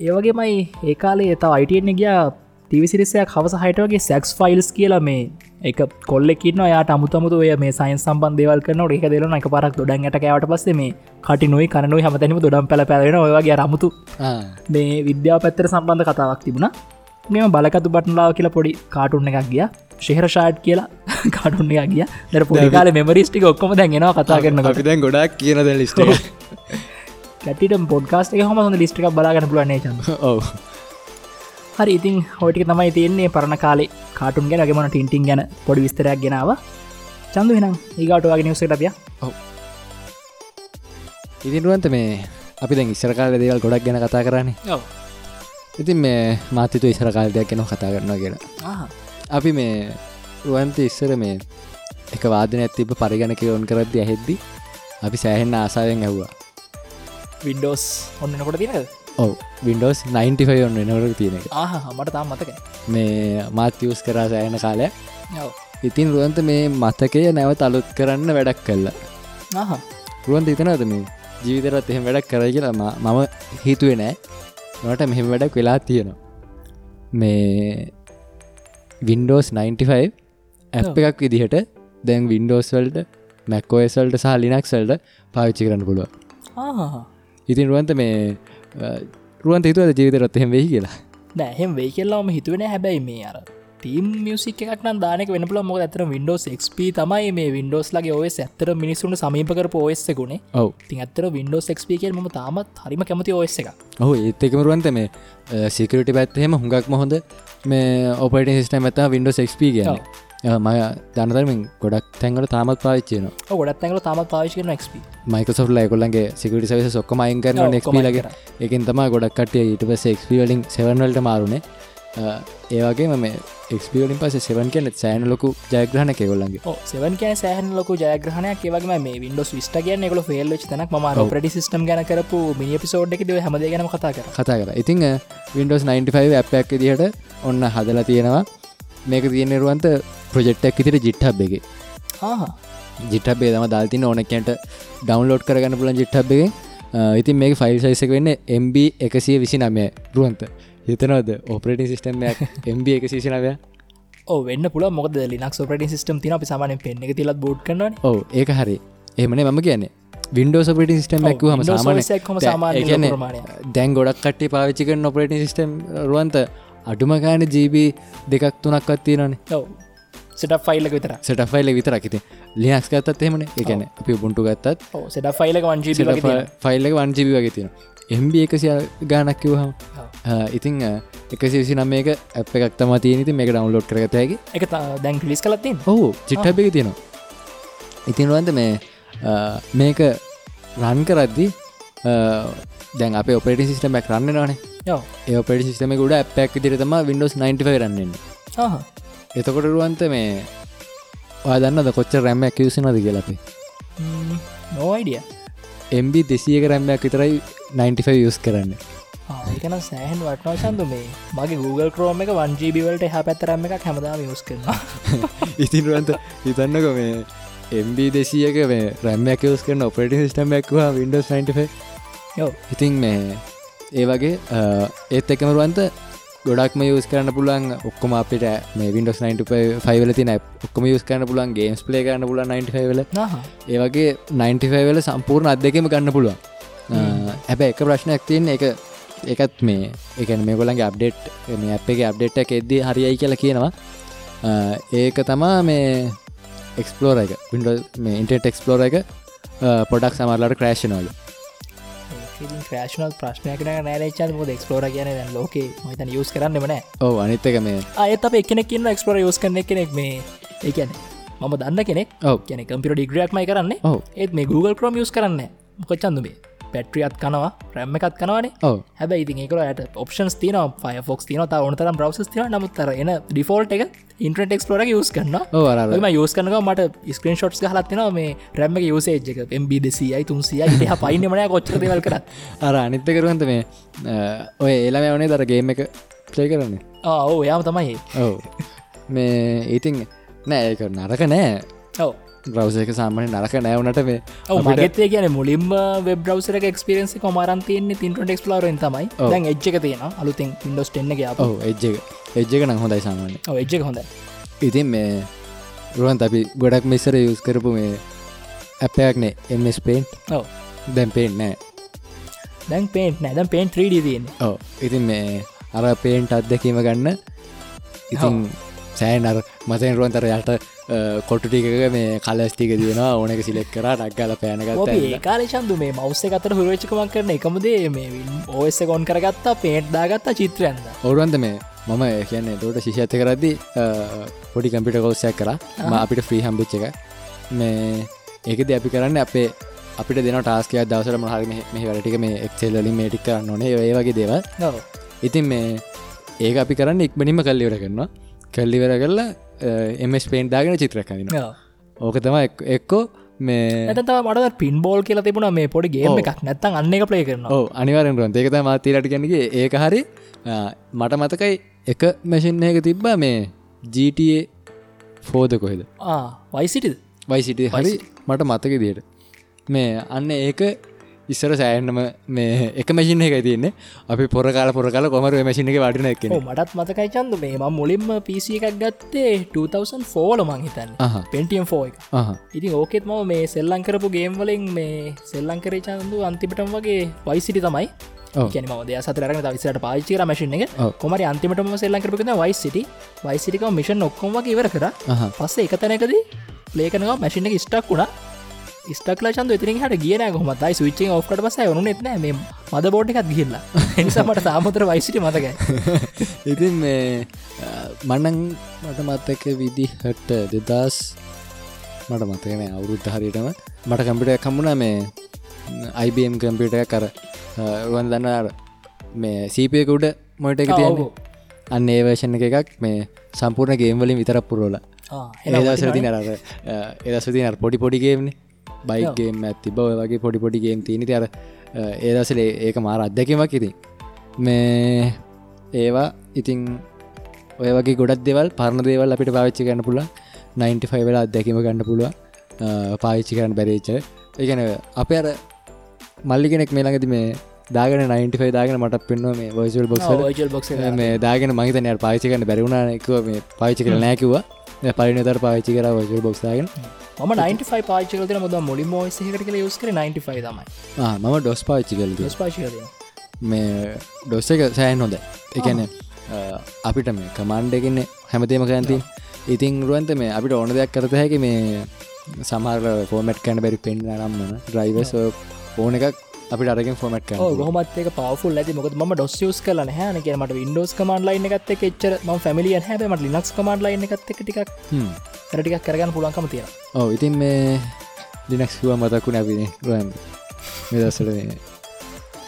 ඒවගේමයි ඒකාලේ එතා අයිටන්නේ ගියා ටිවිසිරිසයක් හවස හයිටවගේ සැක්ස් ෆයිල්ස් කියලා මේ එක කොල්ලෙකින්න යාට අමුතමුතු ඔය මේ සයින් සම්බන්ධේවල් කරන ඒක දෙලන එක පරක් දොඩන් ට කෑවට පස්සේ මේ කටි නොයි කරනුයි හමතැනීම දොඩම් පැල පැලෙන ඔයගේ රමුතු මේ විද්‍යාව පැත්තර සම්බන්ධ කතාවක් තිබුණ. මෙම බලකතු බටන්ලාව කියලා පොඩි කාටුන්න එකක් ගිය. ශෙහර ෂාට් කියලා කාටුන්න එක ගිය. දර පොඩිකාල මෙමරිස්ටික ඔක්කොම දැන්ගෙන කතා කරන දැන් ගොඩක් කියනද ලිස්ට කැටිට පොඩ්කාස්ට එක හම ලිස්ටික් බලාගන්න පුලන්නේ ච ඔව හරි ඉතින් හෝටික තමයි තියන්නේ පරණ කාලේ. කාටුන් ගැන ගමන ටින්ටින් ගැන පොඩි විස්තරයක් ගෙනාව. චන්දු වෙනම් ඒගට වගේ නිවසට අපිය ඉතින්රුවන්ත මේ අපි දැන් ඉස්සරකාල දේවල් ගොඩක් ගැන කතා කරන්නේ. ඉතින් මේ මාතතු ඉස්සර කාලදයක් ගැන කතා කරනවා කියලා. අපි මේ රුවන්ත ඉස්සර මේ එක වාදන ඇතිබ පරිගණක ඔොන් කරද්දි ඇහෙද්දි අපි සෑහෙන්න ආසාාවෙන් ඇව්වා වින්ඩෝස් ඔන්නකොට තිනද ඔව වින්ඩෝස් 95 ඔන්න වෙනවට තියෙන එක. මට තාම් මතක මේ මාත්‍යස් කරා සෑන කාලය ඉතින් රුවන්ත මේ මතකය නැවත අලුත් කරන්න වැඩක් කල්ලා රුවන්ත ඉතනද මේ ජීවිතරත් එහෙම වැඩක් කරයි කියලා? මම හිතුවේ නෑ. නොට මෙහෙම වැඩක් වෙලා තියෙනවා. මේ වින්ඩෝස් 95 ඇප් එකක් විදිහට දැන් වින්ඩෝස් වල්ට මැක්කෝස්වල්ට සහ ලිනක්සල්ට පාවිච්චි කරන්න පුළුව ඉතින් රුවන්ත මේ රුවන් හිතුවද ජීවිතරත් එහෙම වෙයි කියලා දැහෙම වෙයි කියල්ලාම හිතුවෙන හැබැයි මේ අර ටීම් මියසික් එකක් දානක වෙනපුල මොක ඇතර වින්ඩෝස් XP තමයි මේ වින්ඩෝස් ලගේ ඔය ඇත්තර මිනිසුන්ට සමීපකර පෝස්සකුණේ ඔව තින් ඇත්තර වින්ඩෝස් XP කිය ම තාමත් හරිම කැමති ඔස් එක ඔහු ඒත් එකමරුවන්ත මේ සිකරට පැත්හෙම හුඟක් මොහොද මේ ඔපට සිස්ටම ඇත වින්ඩෝස් XP කියන ම දනතරමින් ගොඩක් තැන්ගල තාමත් පාවිච්චයන ගොඩත් තැන්ගල තාමත් පාවිච්චන XP. මයිකසොට් ලයිකොල්ලන්ගේ සිකට සවිස සොක්කම අයින්කරන ක්ප ලගේ එකින් තම ගොඩක් කටිය ඊට පස එක්ස්පිවලින් සෙවන්වලට මාරුණේ ඒවගේ ම එක්ස්පියලින් පස සෙවන් කියන සෑන ලොකු ජයග්‍රහණ කෙගොල්ලන්ගේ සෙවන් කිය සෑහන ලොක ජයග්‍රහණයක් ඒවගේ මේ වින්ඩෝස් විස්ට කියන එකල ෆෙල්ල තනක් ම පට සිස්ටම් ගැන කරපු මිනි පිසෝඩ් එක හම ගැන කතා කර කතා කර ඉතින් වින්ඩෝස් 95 අපයක් දිහට ඔන්න හදලා තියෙනවා මේක තියෙනරුවන්ත ප්‍රජෙක්්ටක් ඉතිර ජිට්හබ් එක. ජිටබේ තම දාල්තින ඕනකන්ට ඩවන්ලෝඩ් කරගන්න පුලන් ජිට්හබ් එක. ඉතින් මේ ෆයිල් සයිසක වෙන්න MB එකසිය විසි නමය රුවන්ත හිතනවද ඕපරට සිිටම්යක් MB එක සිසිනවය වෙන්න පුල මොද ලිනක් පට සිටම් තින සාමන පෙන්න්න එක තිලත් බෝඩ් කරන ඕ ඒක හරි. එහමන මම කියන්නේ. වින්ඩෝස් පට සිටම්මක් හම සාමාන දැන් ගොඩක් කට පාවිචික නොපරට සිටම් රුවන්ත අඩුම ගෑන ජීබී දෙකක් තුනක් අත්තිනනේ සට ෆයිල්ලක විතර සට ෆයිල විතරක්. ඉති ලියක්ස් ගත්තත් එමන එකන අපි පුන්ටු ගත්තත් සට ෆයිලක වංජී ෆයිල්ලක වන්ජිබි වගේ තියෙන එම්බ එකසිය ගානක් කිවහම ඉතිං එකසි විසි නම් මේක අප එකක් තම තියනති මේක ඩවන්ලෝඩ් කරගතයකි එක දැන් ලිස් කලත්තින් ඔහු චිට්ටබ තියෙනවා. ඉතින්වන්ද මේ මේක රන් කරද්දි දැන් අප ඔපට සිස්ටමක් රන්න නේ ඒ ඔපට සිස්ටම ගුඩ ඇපක් දිරතම විඩස් 95 රන්නෙන් එතකොට රුවන්ත මේ ඔයදන්නද කොච්ච රැම්මයක් කිවසිනද කියලපි නෝයිඩිය එම්බ දෙසියක රැම්මයක් විතරයි 95 යස් කරන්න. ඒකන සෑහන් වටනා චන්ද මේ. මගේ Google ක්‍රෝම එක වන්ජීබිවලට හ පැත්තරම එක හැමදාම යස් කරනවා. ඉතින්රුවන්ත හිතන්නක මේ එම්බ දෙසියක මේ රැම්මයක් යස් කරන ඔපට සිටමක්වා විඩස් 95 යෝ ඉතින් මේ ඒ වගේ ඒත් එකමරුවන්ත ගොඩක්ම යස් කරන්න පුළුවන් ඔක්කොම අපිට මේ විඩස් 95 තින ඔක්කම යස් කරන්න පුලන් ගේම්ස් පලේ කරන්න පුල 95 වල. ඒවගේ 95 වල සම්පූර්ණ අදකම ගන්න පුළුවන්. හැබැ එක ප්‍රශ්නයක් තියන්නේ එක එකත් මේ එකන මේ ගොලන්ගේ අප්ඩේට් මේ අප එක අප්ඩේට් එක එද්දී හරියි කියලා කියනවා. ඒක තමා මේ එක්ස්පලෝර එක එක්ස්පලෝර එක පොඩක් සමරලට ක්‍රේෂනවල ක්‍රේෂනල් ප්‍රශ්නයක් නෑරච ොද එක්ස්පලෝර කියන ලෝක මතන යස් කරන්න මන ඕ අනිත්තක මේ. අයත් අප එකනෙක් කියන්න එක්ස්පලෝර යස් කරන කෙනෙක් මේ ඒකැන මම දන්න කෙනෙක්. ඔව. කියන කම්පිට ඩිග්‍රක්මයි කරන්න. ඒත් මේ Google ක්‍රෝම යස් කරන්න කොච්චන්දුමේ පැට්‍රියත් කනවා ප්‍රැම්ම එකත් කනවානේ. හැබයි ඉතින් ඒකලට ඔප්ෂන්ස් තින ෆයෆොක්ස් තින ත ඕනතරම් බ්‍රවස් තින නමුත්තර එන ඩිෆෝල්ට එක ඉන්ට්‍රට එක්ස්පලෝර යස් අර ම යස් කනක මට ස්ක්‍රීන් ෂොට්ස් හලත්තින මේ රැම්ම යුසේජ් එක එම්බ දෙසියයි තුන්සිය හ පයිනමන කොච්චර දෙවල් කර අර අනිත්ත කරුවන්ත මේ ඔය ඒලම වනේ දර ගේම එක ප්ලේ කරන්න? ඕ යාම තමයි ඔව. මේ ඉතින් නෑ ඒක නරක නෑ. ඔව බ්‍රවසක සාමන නරක නෑවනට මේ. ඔව මගත්තේ කියන මුලින්ම බ්‍රවසර එක්ස්පිරන්ස කොමරන්තයන්නේ තින්ට ෙක්ස්ලරෙන් තමයි. ඔව්. දැන් එච්චක තියෙන අලුතින් ඉන්ඩස් ටෙන්න ඔව එජ්ජක නම් හොඳයි සාමාන්‍ය එච්චක හොඳ ඉතින් මේ රුවන් අපි ගොඩක් මෙසර යස් කරපු මේ ඇපයක්නේ එමස් පේන්ට් දැම් පේෙන් නෑ. දැන් පේන්ට නෑදම් පේන් 3D තියන්නේ. ඕ ඉතින් මේ අර පේන්ට් අත්දැකීම ගන්න. ඉතින් සෑන් අර මතෙන් රුවන්තර යට කොටු ටික මේ කලස්ටික දයෙනවා ඕනක සිලෙක් කර ඩක්ගල පෑනගත්ත ඒ කාලශන්දු මේ මවස්ස අතර හුරච්චකමක් කරන එකමදේ මේ ඕස ගොන් කරගත්තා පේට් දාගත්තා චිත්‍රයන්ද ඔරුවන්ද මේ? මම කියන්නේ තෝට ශිෂඇත කරදදි පොඩි කම්පිට කෝස්සයක් කර. අපිට ෆ්‍රී හම්බිච්ච එක. මේ ඒකද අපි කරන්න අපේ අපිට දෙන ටාස්කය දවසරම හරි මේ වැඩටික මේ එක්සෙල්ලින් මේටික් කරන්න ඕනේ. ඒ වගේ දේව නොව ඉතින් මේ ඒක අපි කරන්න ඉක්මනිම කල්ලිවර කරනවා. කල්ලිවර කරලා එමස් පේන්් දාගෙන චිත්‍රකන්න ඕක තම එක්කෝ මේ ඇත මට පින් බෝල් කියලා තිබුණ මේ පොඩි ඔව්. එකක්. නැත්තන් අන්න එක ප්ලේ කරනවා. ඕ අනිවාරෙන්රුවන් ඒකත මාතීරට ගැනගේ ඒක හරි මට මතකයි එක මැසින් එක තිබ්බා මේ GTA ෆෝද කොහෙද? වයිසිටිද වයිසිට හරි මට මතක දියට මේ අන්න ඒක ඉස්සර සෑන්නම මේ එක මැසින් එක තියන්නේ. අපි පොර කාල පොර කාල කොමර මැසින එක වටින එක මටත් මතකයි චන්ද මේ ම මුලින්ම පිසි එකක් ගත්තේ 2004ල මං හිතන්න. පෙන්ටියම් ෆෝ එක. ඉතින් ඕකෙත් ම මේ සෙල්ලං කරපු ගේම් වලින් මේ සෙල්ලං කරේ චන්දු අන්තිපටම වගේ වයිසිටි තමයි. ම දය සතරන විසට පාචිර මශන එක. කොමරි අන්තිමටම සෙල්ලං කරපන වයිසිටි වයිසිටික මිෂන් ඔක්කොම වගේ ඉවර කර. පස්සේ එක තැනකද පලේකනවා මැසින එක ස්ටක් වුණා ස්ටක්ල චන්ද ඉතිරින් හට කියන කොමතයි සවිච්චේ ඔෆ්කට පස වනු නෙත්න මේ මද බෝඩ් එකත් ගිල්ලා එනිසාමට සාමතර වයිසිටි මතකයි. ඉතින් මේ මන්නන් මට මත්තක විදිහට දෙදස් මට මතකන අවුරුද්ධ හරිටම මට කම්පිට කම්මුණ මේ අයිබම් කම්පිට කර රුවන් දන්න අර මේ සීපයකුඩ මොට එක තියන්නේ. අන්න ඒවර්ෂණ එකක් මේ සම්පූර්ණ ගේම්වලින් විතර පුරෝල ඒදසරති නර ඒදසති නර පොඩි පොඩිගේම්න බයිගේම් ඇති බව වගේ පොඩි පොඩිගේම් තියනති අර ඒදසල ඒක මාර අත්දැකීමක් ඉතින්. මේ ඒවා ඉතිං ඔය වගේ ගොඩක් දෙවල් පරණ දේවල් අපිට පාවිච්චි ගන්න පුළ 95 වෙලා අත්දැකීම ගන්න පුළුව පාවිච්චි කරන්න බැරේච්ච ඒගැන අප අර මල්ලි කෙනෙක් මේ ළඟති මේ දාගෙන 95 දාගෙන මට පෙන්ව මේ වයිසල් මේ දාගෙන. මහිතනය පාචි කන්න බැරිවුණ එකව මේ පාචි කර නෑකිවා පලිනතර පාචි කර වයිසල් බොක්සාගෙන ම 95 පාචිකල මුද මුලි මෝසකට කල යස් කර 95 තමයි. මම ඩොස් පාච්චි කලද ස් පාචිකද මේ ඩොස්ස එක සෑන් හොඳ එකන අපිට මේ කමන්්ඩ එකන්න හැමතේම කැන්ති ඉතින් රුවන්ත මේ අපිට ඕන දෙයක් කරත හැකි මේ සමහර ෆෝමට් කැන බැරි පෙන්න්න නම්මන ඩ්‍රයිවස් ඕන එකක් අපිට අරගෙන් ෆෝමට් ගොමත් පවල් ඇති මොක ම ඩොස්යස් කලන හැන කියමට වින්ඩෝස් කමන් ලයින් එකත් එච්චර ම ෆැමිලිය හැබමට ලිනක්ස් කමන් ලයින් එකත් එක ටික් රටිකක් කරගන්න පුලන්කම තියෙන ඕ ඉතින් මේ ලිනක්ස්කුව මතක්කු නැබින රුවන් මේ දස්සල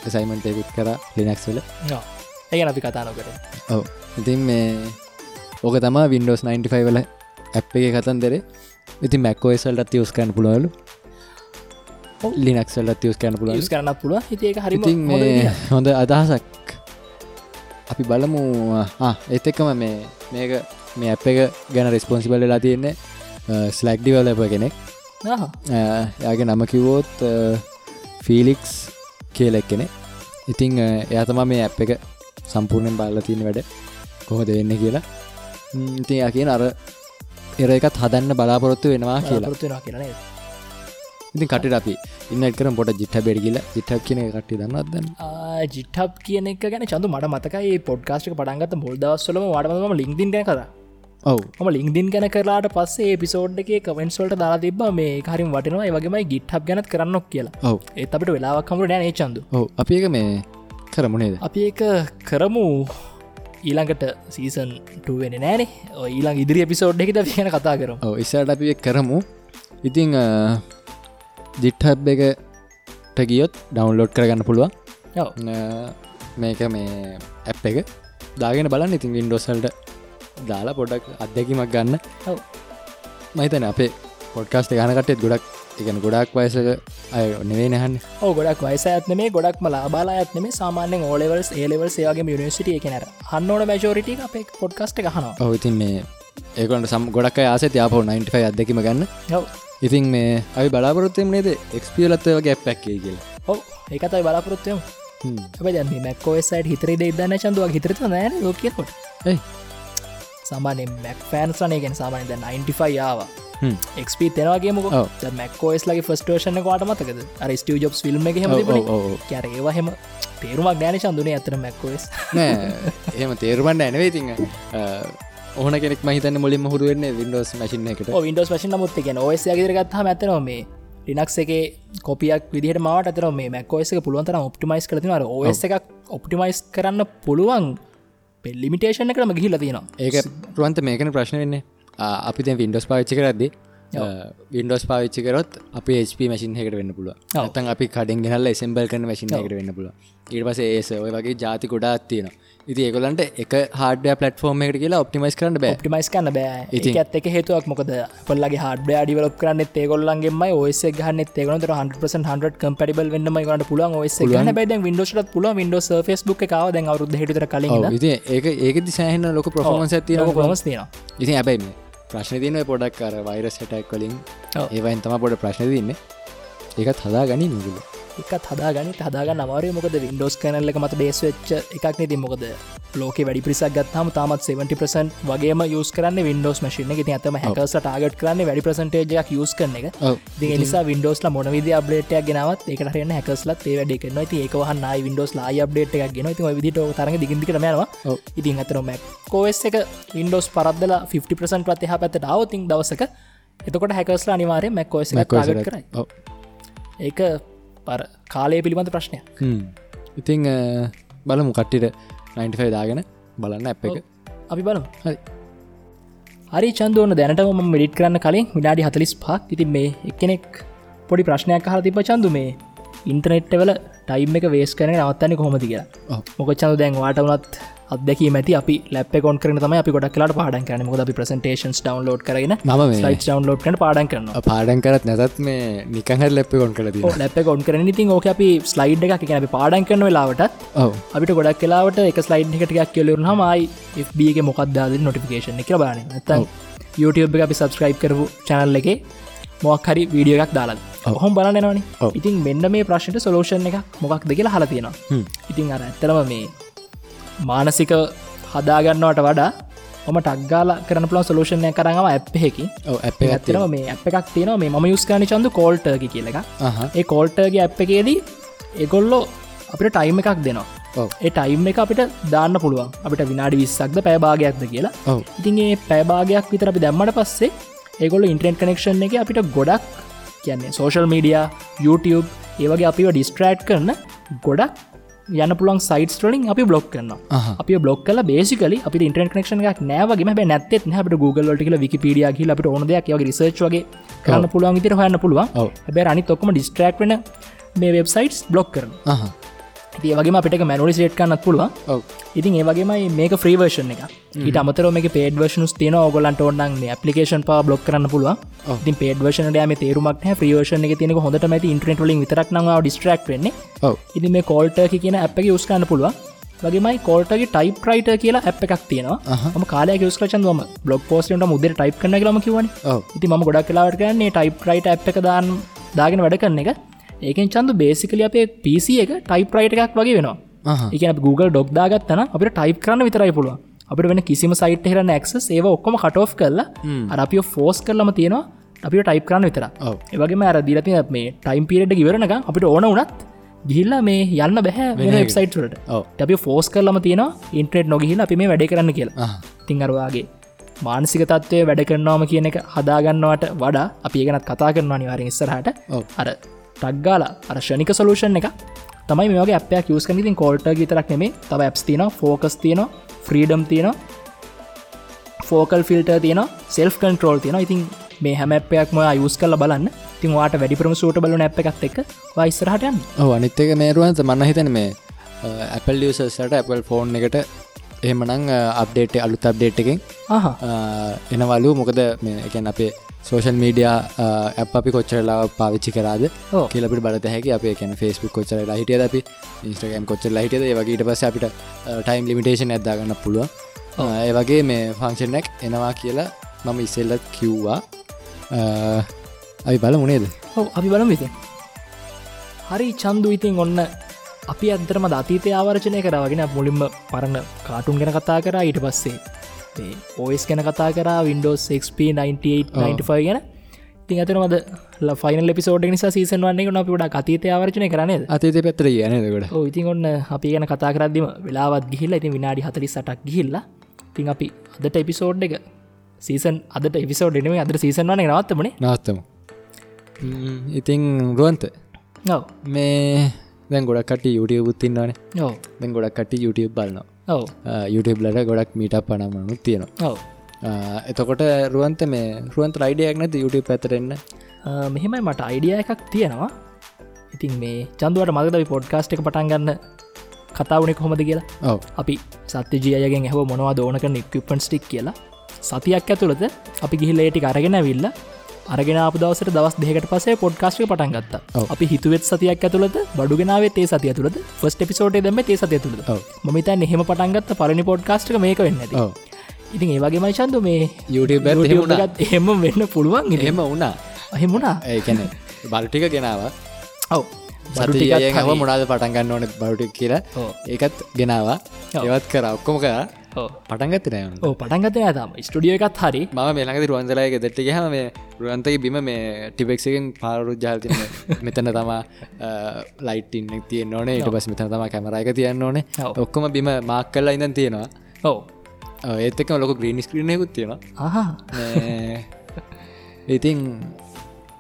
සයිමන්ටයකුත් කර ලිනක්ස් වල. ඒ අපි කතා නොකර ඔව. ඉතින් මේ ඕක තමා වින්ඩෝස් 95 වල ඇප් එක කතන් දෙරේ ඉතින් මැක්කෝයිසල්ටත් යස් කන්න පුළුවලු ලිනක්සල්ලත් යස් කන්න පුළුව ස් කරන්න පුළුව හිතික හරි හොඳ අදහසක් අපි බලමු ඒත් එක්කම මේ මේක මේ ඇප් එක ගැන රෙස්පොන්සිබල් වෙලා තියෙන්නේ ස්ලැක් ඩිවලප කෙනෙක් යාගේ නම කිවෝත් ෆිලික්ස් කියලෙක් කෙනෙ ඉතිං එයා තමා මේ ඇප් එක සම්පූර්ණයෙන් බල්ල තියෙන වැඩ කොහොද වෙන්න කියලා ඉතින් කියන අර එර එකත් හදන්න බලාපොරොත්තු වෙනවා කියලා ඉතින් කට අපි ඉන්න කරම් පොට ජිට බෙඩ කියල ජිටක් කියන කට්ටි දන්නත්දන්න ජිට්හප් කියන එක ගැන චඳු මට මතකයි පොඩ්කාස්ට් පටන්ගත බොල්දවස්සලම වඩම ලින්දින් කර ඔවු. ම ලින්දින් ගැන කරලාට පස්සේ පිසෝඩ් එක කවෙන්ස්වල්ට දාලා තිබ මේ හරිම වටනවා. වගේමයි ගිට්හප් ගැනත් කරන්නක් කියලා. ඔව්. ඒත් අපට වෙලාවක්කමට ඩැන චන්දු. අපි එක මේ කරමුණේද අපි එක කරමු. ඊළඟට සීසන් ටුවෙන නෑනේ ඊළඟ ඉදිරි පිසෝඩ් එකට කියන කතා කරම. ඉස්සට අපි එක් කරමු. ඉතිං ජිට්හබ් එකට ගියොත් ඩවන්ලෝඩ් කරගන්න පුළුවන්. මේක මේ ඇප් එක. දාගෙන බලන්න. ඉතින් වින්ඩෝසල්ට දාලා පොඩක් අත්දැකීමක් ගන්න. මහිතන අපේ පොඩ්කාස්ට ගනකටෙත් ගොඩක් එකන ගොඩක් වයසක අය නෙවේ නැහන්න ඕ ගොඩක් වයිස ඇත්න මේ ගොඩක් මලා බලා ඇත්න මේ සාමාන්‍යෙන් ඕලෙවල්ස් ඒලෙවල් සේවගේ මිනිසිටිය කෙනර හන්නවන මැජෝරිටි අපේ පොඩ්කස්ට ගහනවා ඔහු ඉතින් මේ ඒකට සම් ගොඩක් ආස යාපෝ 95 අදැකිම ගන්න. ඉතින් මේ අපි බලාපොරොත්තෙම නේද? එක්ස්පියලත්ව වගේ පැක්කේ කියල. ඔව්. ඒකතයි බලාපොරොත්තයම මැක්කෝසයිට හිතරේ ඉදන්න චන්දුවක් හිතරත නෑන ලෝකකොට ඒ සාමානෙ මැක් ෆෑන්ස් වනයගෙන් සාමානය ද 95 ආවා. හ්ම්. එක්ප තෙනවාගේ මොක ඔව්. මැක්කෝස් ලගේ ෆස්ටේෂන වාට මතකද? අර ස්ටිය ජොබ් ිල්ම් එක හෙම. කැර ඒවාහෙම තේරුමක් ගෑන චන්දුනේ ඇතර මැක්කෝස් නෑ. එහෙම තේරුමන්න ඇනවේ ඉතිං ඕන කෙනෙක් මහිතන්න මුලින් හුරුවෙන්න වින්ඩෝස් මශින එකට වින්ඩෝස් වශන මුත් කියෙන ඔස් ගරගත්හම ඇතනව මේ ලිනක්ස් එක කොපියක් විදිහට මට අතර මේ මැක්කෝස් එක පුළුවන්තර ඔප්ටිමයිස් කරතින ඔස් එකක් ඔප්ටිමයිස් කරන්න පුළුවන් පෙල්ලිමිටේෂන කරම ගිහිල තියෙනවා. ඒක රුවන්ත මේකන ප්‍රශ්න වෙන්නේ. අපි දැ වින්ඩෝස් පාවිච්චි කරද්දි වින්ඩෝස් පාවිච්චි කරොත් අප HP මසින් එකට වෙන්න පුළුව ඔව්. තන් අපි කඩෙන් ගෙනල්ල එසම්බල් කන මසින් එකට වෙන්න පුළුව ඊට පස ඒස ඔය වගේ ජාති ගොඩාත් තියෙන ඉති ඒගොලන්ට එක හඩ පලටෆෝර්ම එකට කියලා ඔප්ටිමයිස් කරන්න බෑ. ඔප්ටිමයිස් කන්න බෑ. ඉතින්- ඇත් එක හේතුවක්. මොකද පල්ලගේ හඩ ඩිවලක් කරන්න තේගොල්ලන්ගේම ඔස් ගන්න තේගන 100 කම්පටිබල් වන්න ගට පුලන් ඔස් ගන්න බැද විඩෝට පුල විඩෝ ෆස්බුක් කාව දැන් අවරුද කලින් ඔව්, ඉතින් ඒක ඒකදි සෑහන්න ලොක ප්‍රෆෝමන්ස් ඇතින කොමස් තියෙන ඉතින් ඇබැයි ප්‍රශ්න තියන පොඩක් කර වෛරස් හැටක් කලින්. ඒවයින් තම පොඩ ප්‍රශ්න තින්නේ ඒකත් හදා ගනි නිගුල එකත් හදාගනි හදාගන්න අමාරය. මොකද වින්ඩෝස් කනල්ල මත බේස් වෙච්ච එකක් නෙති මොකද? ලෝක වැඩි පිරිසක් ගත්හම තාමත් 70% වගේම යස් කරන්න වින්ඩෝස් මශන එක. ඇතම හැකස ටාගට කරන්න වැඩි ප්‍රසන්ටේජයක් යස් කරන එක. ති නිසා වින්ඩෝස්ල මොන විදි අප්ඩේටයක් ගෙනවත් ඒක හරන්න හැකස්ලත් ඒ වැඩ කරන ති ඒකවහන්න වින්ඩෝස් ලා අප්ඩේට එකක් ගෙන ති විදිට තරග දිගිදිට මයනවා ඔව්. ඉතින් අතර මැක් කෝස් එක වින්ඩෝස් පරද්දලා 50% පත් එහ පැත් අවතින් දවසක. එතකොට හැකස්ලා අනිවාරය මැක්කෝස් ටාගට කරයි. ඒක පර කාලය පිළිබඳ ප්‍රශ්නයක්. ඉතිං බලමු කට්ටිට 95 දාගෙන බලන්න ඇප් එක. අපි බලමු. හරි. හරි චන්දුවන දැනට ම මඩිට කරන්න කලින් විනාඩි හතලිස් පක් ඉතින් මේ එක්කෙනෙක් පොඩි ප්‍රශ්නයක් හර තිබ චන්දු මේ ඉන්ටනෙට්වල ටයිම් එක වේස් කරන නවත්තන්න කොහොමති කියලා. මොක චන්ද දැන් වාට වනත් අදක මති අපි ලැප කොන් කරන තම අපි ගොඩක් කලාට පාඩන් කරන මොද අපි ප්‍රසන්ටේන්ස් ඩවන්ලෝඩ් කරන මේ- ලයිස් ඩවන්ලෝඩ් කන පාඩන් කරන පාඩන් කරත් නැතත් මේ නිකහර ලැප්ප කොන් දී ලැප කොන් කරන ඉතින් ඕක අපි ස්ලයිඩ් එකක් කියන අපි පාඩන් කරන වෙලාවට ඔව. අපිට ගොඩක් කලාවට එක ස්ලයිඩ් එකටක් කියලවරන හමයි FBගේ මොකක්දාද නොටිකේෂන් එක බාන ඇතන් YouTube එක අපි සබස්ක්‍රයිබ් කරපු චැනල් එක මොක් හරි වීඩියෝ එකක් දාලා ඔහොම බලන්නනවනි ඔව්. ඉතින් මෙන්න මේ ප්‍රශ්නට සොලෝෂන් එක මොකක්ද කියලා හල තියෙනවා. ඉතින් අර ඇත්තරම මේ මානසික හදාගන්නවට වඩා මම ටක්ගාල කරන පුලන් සොලෝෂණය කරඟම ඇප්හෙකි ඇත්තරම මේ ඇප් එකක් තියෙනවා. මේ ම යුස්කාන චන්ද කෝල්ටර්ගි කියලක ඒ කෝල්ටර්ගේ ඇප් එකේදී එකොල්ලෝ අපිට ටයිම් එකක් දෙනවා. ඒ ටයිම් එක අපිට දාන්න පුළුවන්. අපිට විනාඩි විස්සක්ද පැබාගයක්ද කියලා. ඉතින් ඒ පැබාගයක් විතර අපි දැම්මට පස්සේ ඒගොල ඉන්ට්‍රෙන්ට් කනෙක්ෂන් එක අපිට ගොඩක් කියන්නේ සෝශල් මීඩිය YouTube ඒවගේ අපිව ඩිස්ට්‍රෑට් කරන ගොඩක් යන පුළන් සයිටස් ටලින් අපි බ්ලොක් කරන්න අහ. අපි බ්ලොක් කල බේසිකල අපි ඉන්ට්‍රන් කනක්ෂන එකක් නෑවගේ බ නැත්තෙත් හැට Google ට කියල විකිපිඩිය කියල අපට ඕනදයක් යගේ රිසර්ච් වගේ කරන්න පුළුවන් විතර හොයන්න පුළුවන්. හැබැ අනි තොක්ම ඩිස්ට්‍රක් වන මේ වෙබ්සයිටස් බ්ලොක් කරන ඒ වගේ අපිට මැනලි සේට් කන්නත් පුළුවන්. ඔව්. ඉතින් ඒවගේමයි මේක ්‍රීවර්ෂන් එක. ඊට අමතර මේ පේඩ වර්ෂනුස් තියන ඔගලන්ට ඔන්නන් මේ පපලිකේෂන් පා බ්ලොක් කරන්න පුළුවන්. ඉතින් පේඩ වර්ෂන ම තේරුමක් ්‍රීවර්ෂන එක තියනෙක හොඳට මැති ඉන්ට්‍රට ලින් විතරක් නවා ඩිස්ට්‍රක් වෙන්නේ. ඉති මේ කෝල්ට කියන ඇප් එක යස්කන්න පුළුවන්. වගේමයි කෝල්ටගේ ටයිප් රයිට කියලා ඇප් එකක් තියෙනවා. ම කාලය යස්කචන්වම බ්ලොක් පෝස්ට මුදර ටයිප් කන ලම කිවන ඉති ම ගොඩක් කලාවට කරන්නේ ටයිප් රයිට ඇ් එක දාන් දාගෙන වැඩ කරන එක ඒකෙන් චන්ද බේසිකල අපේ පිසි එක ටයිප් රයිට එකක් වගේ වෙනවා. එක Google ඩොක් දාගත්තන අපට ටයිප් කරන්න විතරයි පුළුවන් අපට වෙන කිසිම සයිට් හෙර නැක්ස ඒව ඔක්කොම කටෝ් කරලා අර අපි ෆෝස් කරලම තියෙනවා අපි ටයිප් කරන්න විතර. ඒවගේ අර දිලති මේ ටයිම් පිරට ඉවරනක අපිට ඕන වනත් ගිහිල්ල මේ යන්න බැහැ වෙන වෙබ්සයිට් වලට ඔව්. අපි ෆෝස් කරලම තියෙනවා ඉන්ට්‍රේට් නොගහිල අපි මේ වැඩ කරන්න කියලා අහ. තිංගරවාගේ මානසික තත්වය වැඩ කරනවාම කියන එක හදාගන්නවට වඩා අපි ඒගෙනත් කතා කරනවා නිවාරෙන් ඉස්සරහට. අර ටක්ගාල අර ෂණික සලූෂන් එක තමයි මේගේ අපයක් යස් කනිතින් කෝල්ට ගතරක් නෙමේ තව ඇප්ස් තින ෆෝකස් තියන ෆ්‍රීඩම් තියන ෆෝකල් ෆිල්ට තියන සෙල් කන්ට්‍රෝල් තියන ඉතින් මේ හැමපයක් ම යුස් කල බලන්න. තින් වාට වැඩිපරම සූට බලන ඇ් එකත් එක් වයිස්සරහටයන් ඔව අනිත්තක මේරුවන්ත මන්න හිතන මේ Apple ියසට Apple ෆෝන් එකට එහෙමනං අප්ඩේට් අලුත් අප්ඩේට් එකෙන් එනවලු. මොකද එකන් අපේ සෝෂල් මීඩිය ඇප් අපි කොච්චරලා පාවිච්චි කරාද. කියලපට බලත හැකි. අප කැන ෆස්බුක් කොච්චර හිටිය අපි ඉස්ට්‍රගම් කොච්චර හිටියද වගේට පස අපිට ටයිම් ලිමිටේෂන් ඇදදාගන්න පුළුව ඒ වගේ මේ ෆංක්ෂනක් එනවා කියලා මම ඉස්සෙල්ලත් කිව්වා. අපි බල මුණේද ඔව අපි බලම විති හරි චන්දු ඉතින් ඔන්න අපි අදරම දතීතය ආවර්චනය කරගෙන මුලින්ම පරණ කාටුන් ගැන කතා කරා. ඊට පස්සේ ඕස් ගැන කතා කර Windows 6p9895 ගැන. ඉතින් අතරමද ෆයිනල් පිසෝඩ් නිසා සීසන් වන්නේ න අපිට අතීතය ආවර්චනය කරනේද අතේත පැත්‍ර යනදකට ඕ ඉතින් ඔන්න අපි ගැන කතා කරදදිම වෙලාවත් ගිහිල්ල ඉතින් විනාඩි හතරි සටක් ගිහිල්ලා තින් අපි අදට එපිසෝඩ් එක සීසන් අදට එපිසෝඩ් එනේ අදර සීසන් වන නවත්තමනේ. නවත්තම. ඉතින් රුවන්ත ඔව. මේ දැන් ගොඩක්ට පුත්තින්නවන ඔව. දැන් ගොඩක්ට YouTube බලනවා ඔව. YouTube ලට ගොඩක් මීට පනමනු තියෙනවා. එතකොට රුවන්ත මේ රුවන්ත රයිඩයක් නැති YouTube පැතරෙන්න මෙහෙමයි මට අයිඩිය එකක් තියෙනවා. ඉතින් මේ චන්දුවට මගද පොඩ්කාස්ට් එක පටන් ගන්න කතාවනෙ කොහොමද කියලා? අපි සත්‍යජයගෙන් හව මොනවා දෝනක නික්පන් ස්ටික් කියලා. සතියක් ඇතුළද අපි ගිහිල්ලේටි අරගෙන විල්ල අරගෙන අපදවසට දවස් දෙකට පසේ පොඩ්කාස්ටේ පටන් ගත්ත. අපි හිතුවත් සතියක් ඇතුළද බඩුගෙනාවේ තේ සතිය තුළද ෆස්ට පිසෝට දෙම තේ සතිය තුළද. මත එහෙම පටන්ගත්ත පලනි පොඩ්කාස්ටක මේක වෙන්න ඉතින් ඒවගේ මයිචන්ද මේ YouTube එකත් එහෙම වුණා. එහෙම වෙන්න පුළුවන් එහෙම වුණා. අහෙමුණා ඒකැන බල්ටික ගෙනාව. ඔව. සතියයෙන් හම මොනාද පටන්ගන්න ඕන බරුටක් කියලා. ඒකත් ගෙනවා. ඒවත් කර. ඔක්කොම කර පටන්ගත්ත නෑ පටන්ගත ඇතම ස්ටඩිය එකත් හරි. මම මේලඟද රුවන්දලයක දෙට්ටි හම මේ රුවන්තයි බිම මේ ටිබෙක්සකෙන් පාරු ජාතින මෙතන තමා ලයිටන් තියෙන් ඕනේ. ට පස් මෙතන තම කැමරයක තියන්න ඕනේ. ඔක්කොම බිම මාක් කල්ලා ඉඳන් තියෙනවා. ඔව. ඒත්තක ලොක ග්‍රීනිස් ක්‍රීනයකුත් තියෙනවා. මේ ඉතින්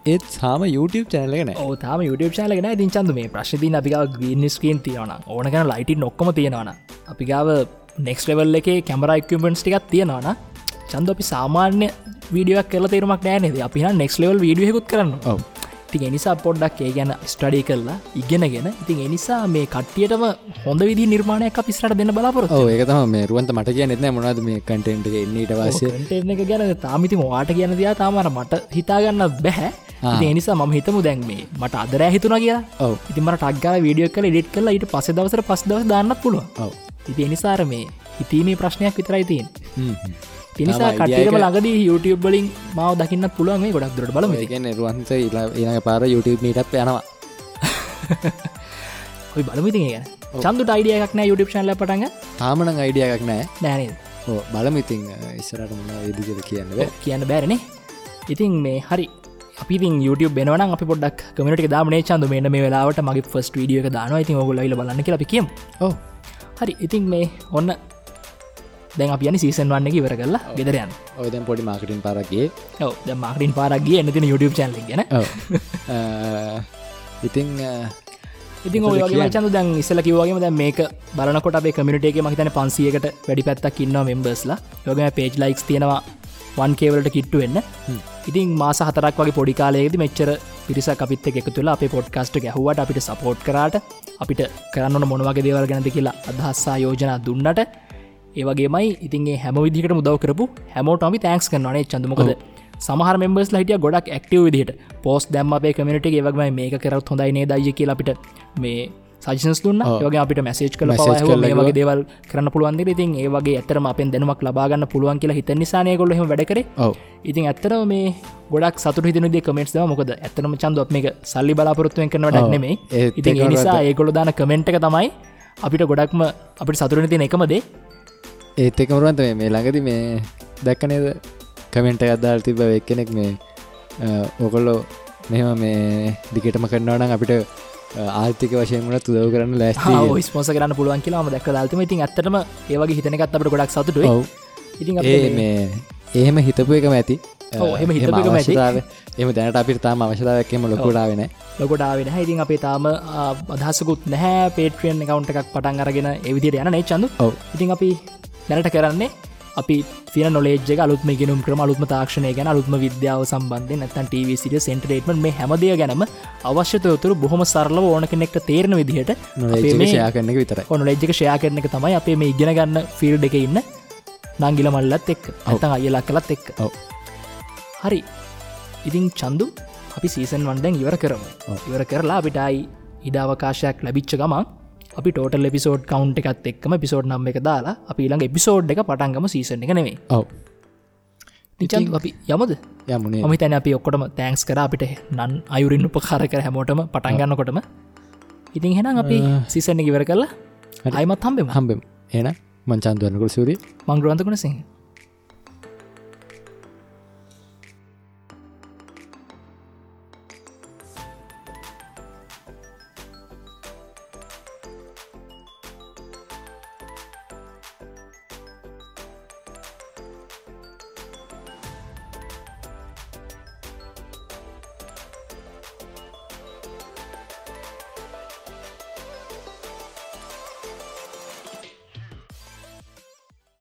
ඒත් සාම YouTube චැනලගෙන ඕ තාම YouTube ශාලගෙන ඉතින් චන්ද මේ ප්‍රශ්තින අපිකාව ග්‍රීනිස්කීන් තියෙන ඕනකන ලයිටි නොක්කම තියෙනවන අපිකාව නෙක්ස් ලෙවල් එක කැමරයිකමෙන්ට් ටිකක් තියෙනවන චන්ද අපි සාමාන්‍ය වීඩියක් කල තේරුමක් නෑනද අපි නෙක්ස් ලෙවල් වීඩියකුත් කරන්න ඉතින් එනිසා පොඩ්ඩක් ඒ ගැන ස්ටඩි කරලා ඉගෙනගෙන ඉතින් එනිසා මේ කට්ටියටම හොඳ විදි නිර්මාණයක් අපිස්රට දෙන්න බලාපොරොත් ඕ ඒකතම මේ රුවන්ත මට කිය නෙත්න මොනද මේ කටෙන්ට් එන්නට කටෙන් එක ගැන තාමිති වාට කියන දයා තාමර මට හිතාගන්න බැහැ. එනිසා මම හිතමු දැන් මේ මට අදර හිතුන කියලා. ඉතිමට ටක්ගල වීඩියෝ කල ඩෙට් කලා ඊට පස දවසර පස් දවස දාන්නත් පුළුව ඔව් ඉති එනිසාර මේ හිතීමේ ප්‍රශ්නයක් විතරයි තියෙන් කටම එක- ළඟදී YouTube බලින් මාව දකින්න පුළුවන් මේ ගොඩක් දුරට බලම ඒකන රුවන්ත ඊළඟ පාර YouTube මීටප් යනවා. ඔයි බලමිති ගැන. චන්දුට අයිඩියක් නෑ YouTube ශන්ල පටග තාමන අයිඩියයක් නෑ නෑනද ඕ බලමිතින් ඉස්සරට මොන විදිකද කියන්නව කියන්න බෑරනේ ඉතින් මේ හරි අපි YouTube බෙනවන අප පොඩක් කමට දාමන චන්ද. මෙන්න මේ වෙලාවට මගේ ෆස් වීඩියක දාන ඉතින් ඔගුල ල බලන්න කියලා කියම්. ඕ හරි ඉතින් මේ ඔන්න දැන් අප සීසන් වන්න ඉවර කරලා ගෙදරයන් ඔයදැන් පොඩි මාකටින් පරගේ ඔව මාකටින් පාරක්ගේ එන්නතින YouTube චැනල ගැන. ඉතිං ඉතින් ඔයගේ චන්ද දැන් ඉස්සල කිවවාගේම දැ මේක බලනකොට අපේ කමිටේ මහිතන පන්සියකට වැඩි පැත්තක් ඉන්නවා මෙම්බර්ස්ලා යෝගම පේජ් ලයික්ස් තියෙනවා වන් කේවලට කිට්ටු වෙන්න. ඉතින් මාස හතරක් වගේ පොඩි කාලයේද මෙච්චර පිරිස අපිත් එක තුළ අප පොඩ්කාස්ට ගැහුවට අපිට සපෝට් කරාට අපිට කරන්න මොනවගේ දේවල් ගැනද කියලා අදහස්සා යෝජනා දුන්නට ඒවගේමයි ඉතින්ගේ හැම විදිකට මුදව කරපු හැමෝටම තෑන්ක්ස් කරනනේ චඳමකද සමහර මෙම්බස් ලහිටිය ගොඩක් ඇක්ටව විදිහට. පෝස් දැම්ම අපේ කමිට ඒවගම මේක කරත් හොඳයිනේ දයි කියල අපිට මේ සජිසන්ස් දුන්න යගේ අපිට මැසේජ් කල මේ වගේ දේවල් කරන්න පුළුවන් ඉතින් ඒවගේ ඇතරම අපෙන් දැනුමක් ලබාගන්න පුළුවන් කියලා හිත නිසානය කොල්ල වැඩකර ඉතින් ඇත්තර මේ ගොඩක් සතු හිතන කමෙන්ට් මොකද ඇත්තනම චන්දොත් මේක සල්ලි බලාපොරත්තුවෙන් කරන වැඩක් නෙමේ ඒත් ඉතින් නිසා ඒකොළ දාන කමෙන්ට් එක තමයි අපිට ගොඩක්ම අපිට සතුරන තින එකමදේ ඒත් එකමරුවන්ත මේ ළඟති මේ දැක්කනේද කමෙන්ට අදදාල් තිබ එක් කෙනෙක් මේ ඕකොල්ලෝ මෙම මේ දිගටම කරන්නවනම් අපිට ආර්ථික වශයෙන් වන තුදව කරන්න ලැස්ති ස්පොස කරන්න පුළුවන් කියලාම දැක් දාල්තම ඉතින් ඇත්තටම ඒවගේ හිතනකත් අපට ගොඩක් සතුට ඉතින් මේ එහෙම හිතපු එකම ඇති. ඔව්, එහෙම හිතපු එකම ඇති. එම දැනට අපිට තාම අවශ්‍යතාවක්කම ලොකුඩාවෙන ලොකොටාවෙන ඉතින් අපේ තාම අදහසකුත් නැහැ. පේට්‍රියන් කවුන්ට එකක් පටන් අරගෙන එවිදිට යන නේ ඔව්. ඉතින් අපි දැනට කරන්නේ අපි ෆින නොලේජ අලුත්ම ගෙනුම් ක්‍රම. අලුත්ම තාක්ෂණය ගැන අලුත්ම විද්‍යාව සම්බන්ධය නැතන් ටව සිට සෙන්ටරේටම මේ හැමදය ගැනම අවශ්‍යතයතුර බොහොම සරලව ඕන කෙනෙක්ට තේරන විදිහට අපේ මේ ෂයා කරන එක විතරයි. ඔන්න ලෙජ්ජක ෂයා කරන එක තමයි අපේ මේ ඉගෙන ගන්න ෆිල් එක ඉන්න නංගිල මල්ලත් එක් ඇතන් අයලා කලත් එක් හරි. ඉතින් චන්දු අපි සීසන් වන්දැන් ඉවර කරමු. ඉවර කරලා අපිටයි ඉඩාවකාශයක් ලැබිච්ච ගමන් අපි ටෝටල් එපිසෝඩ් කවන්් එකත් එක්ම පිසෝඩ් නම් එක දාලා අපි ළඟ එපිසෝඩ් එක පටන්ගම සීසන එක නෙවේ ඔව්. නිචන් අපි යමද? යමුණේ මම තැන අපි ඔක්කොටම තෑන්ක්ස් කර අපිට නන් අයුරින් උපකාර කර හැමෝටම පටන්ගන්නකොටම ඉතින් හෙනම් අපි සිසන්න ඉවර කරලා අයිමත් හම්බෙම. හම්බෙම්. එන මංචන්දුවනකුල් සූරී මංග්‍රන්තකුණ සිංහ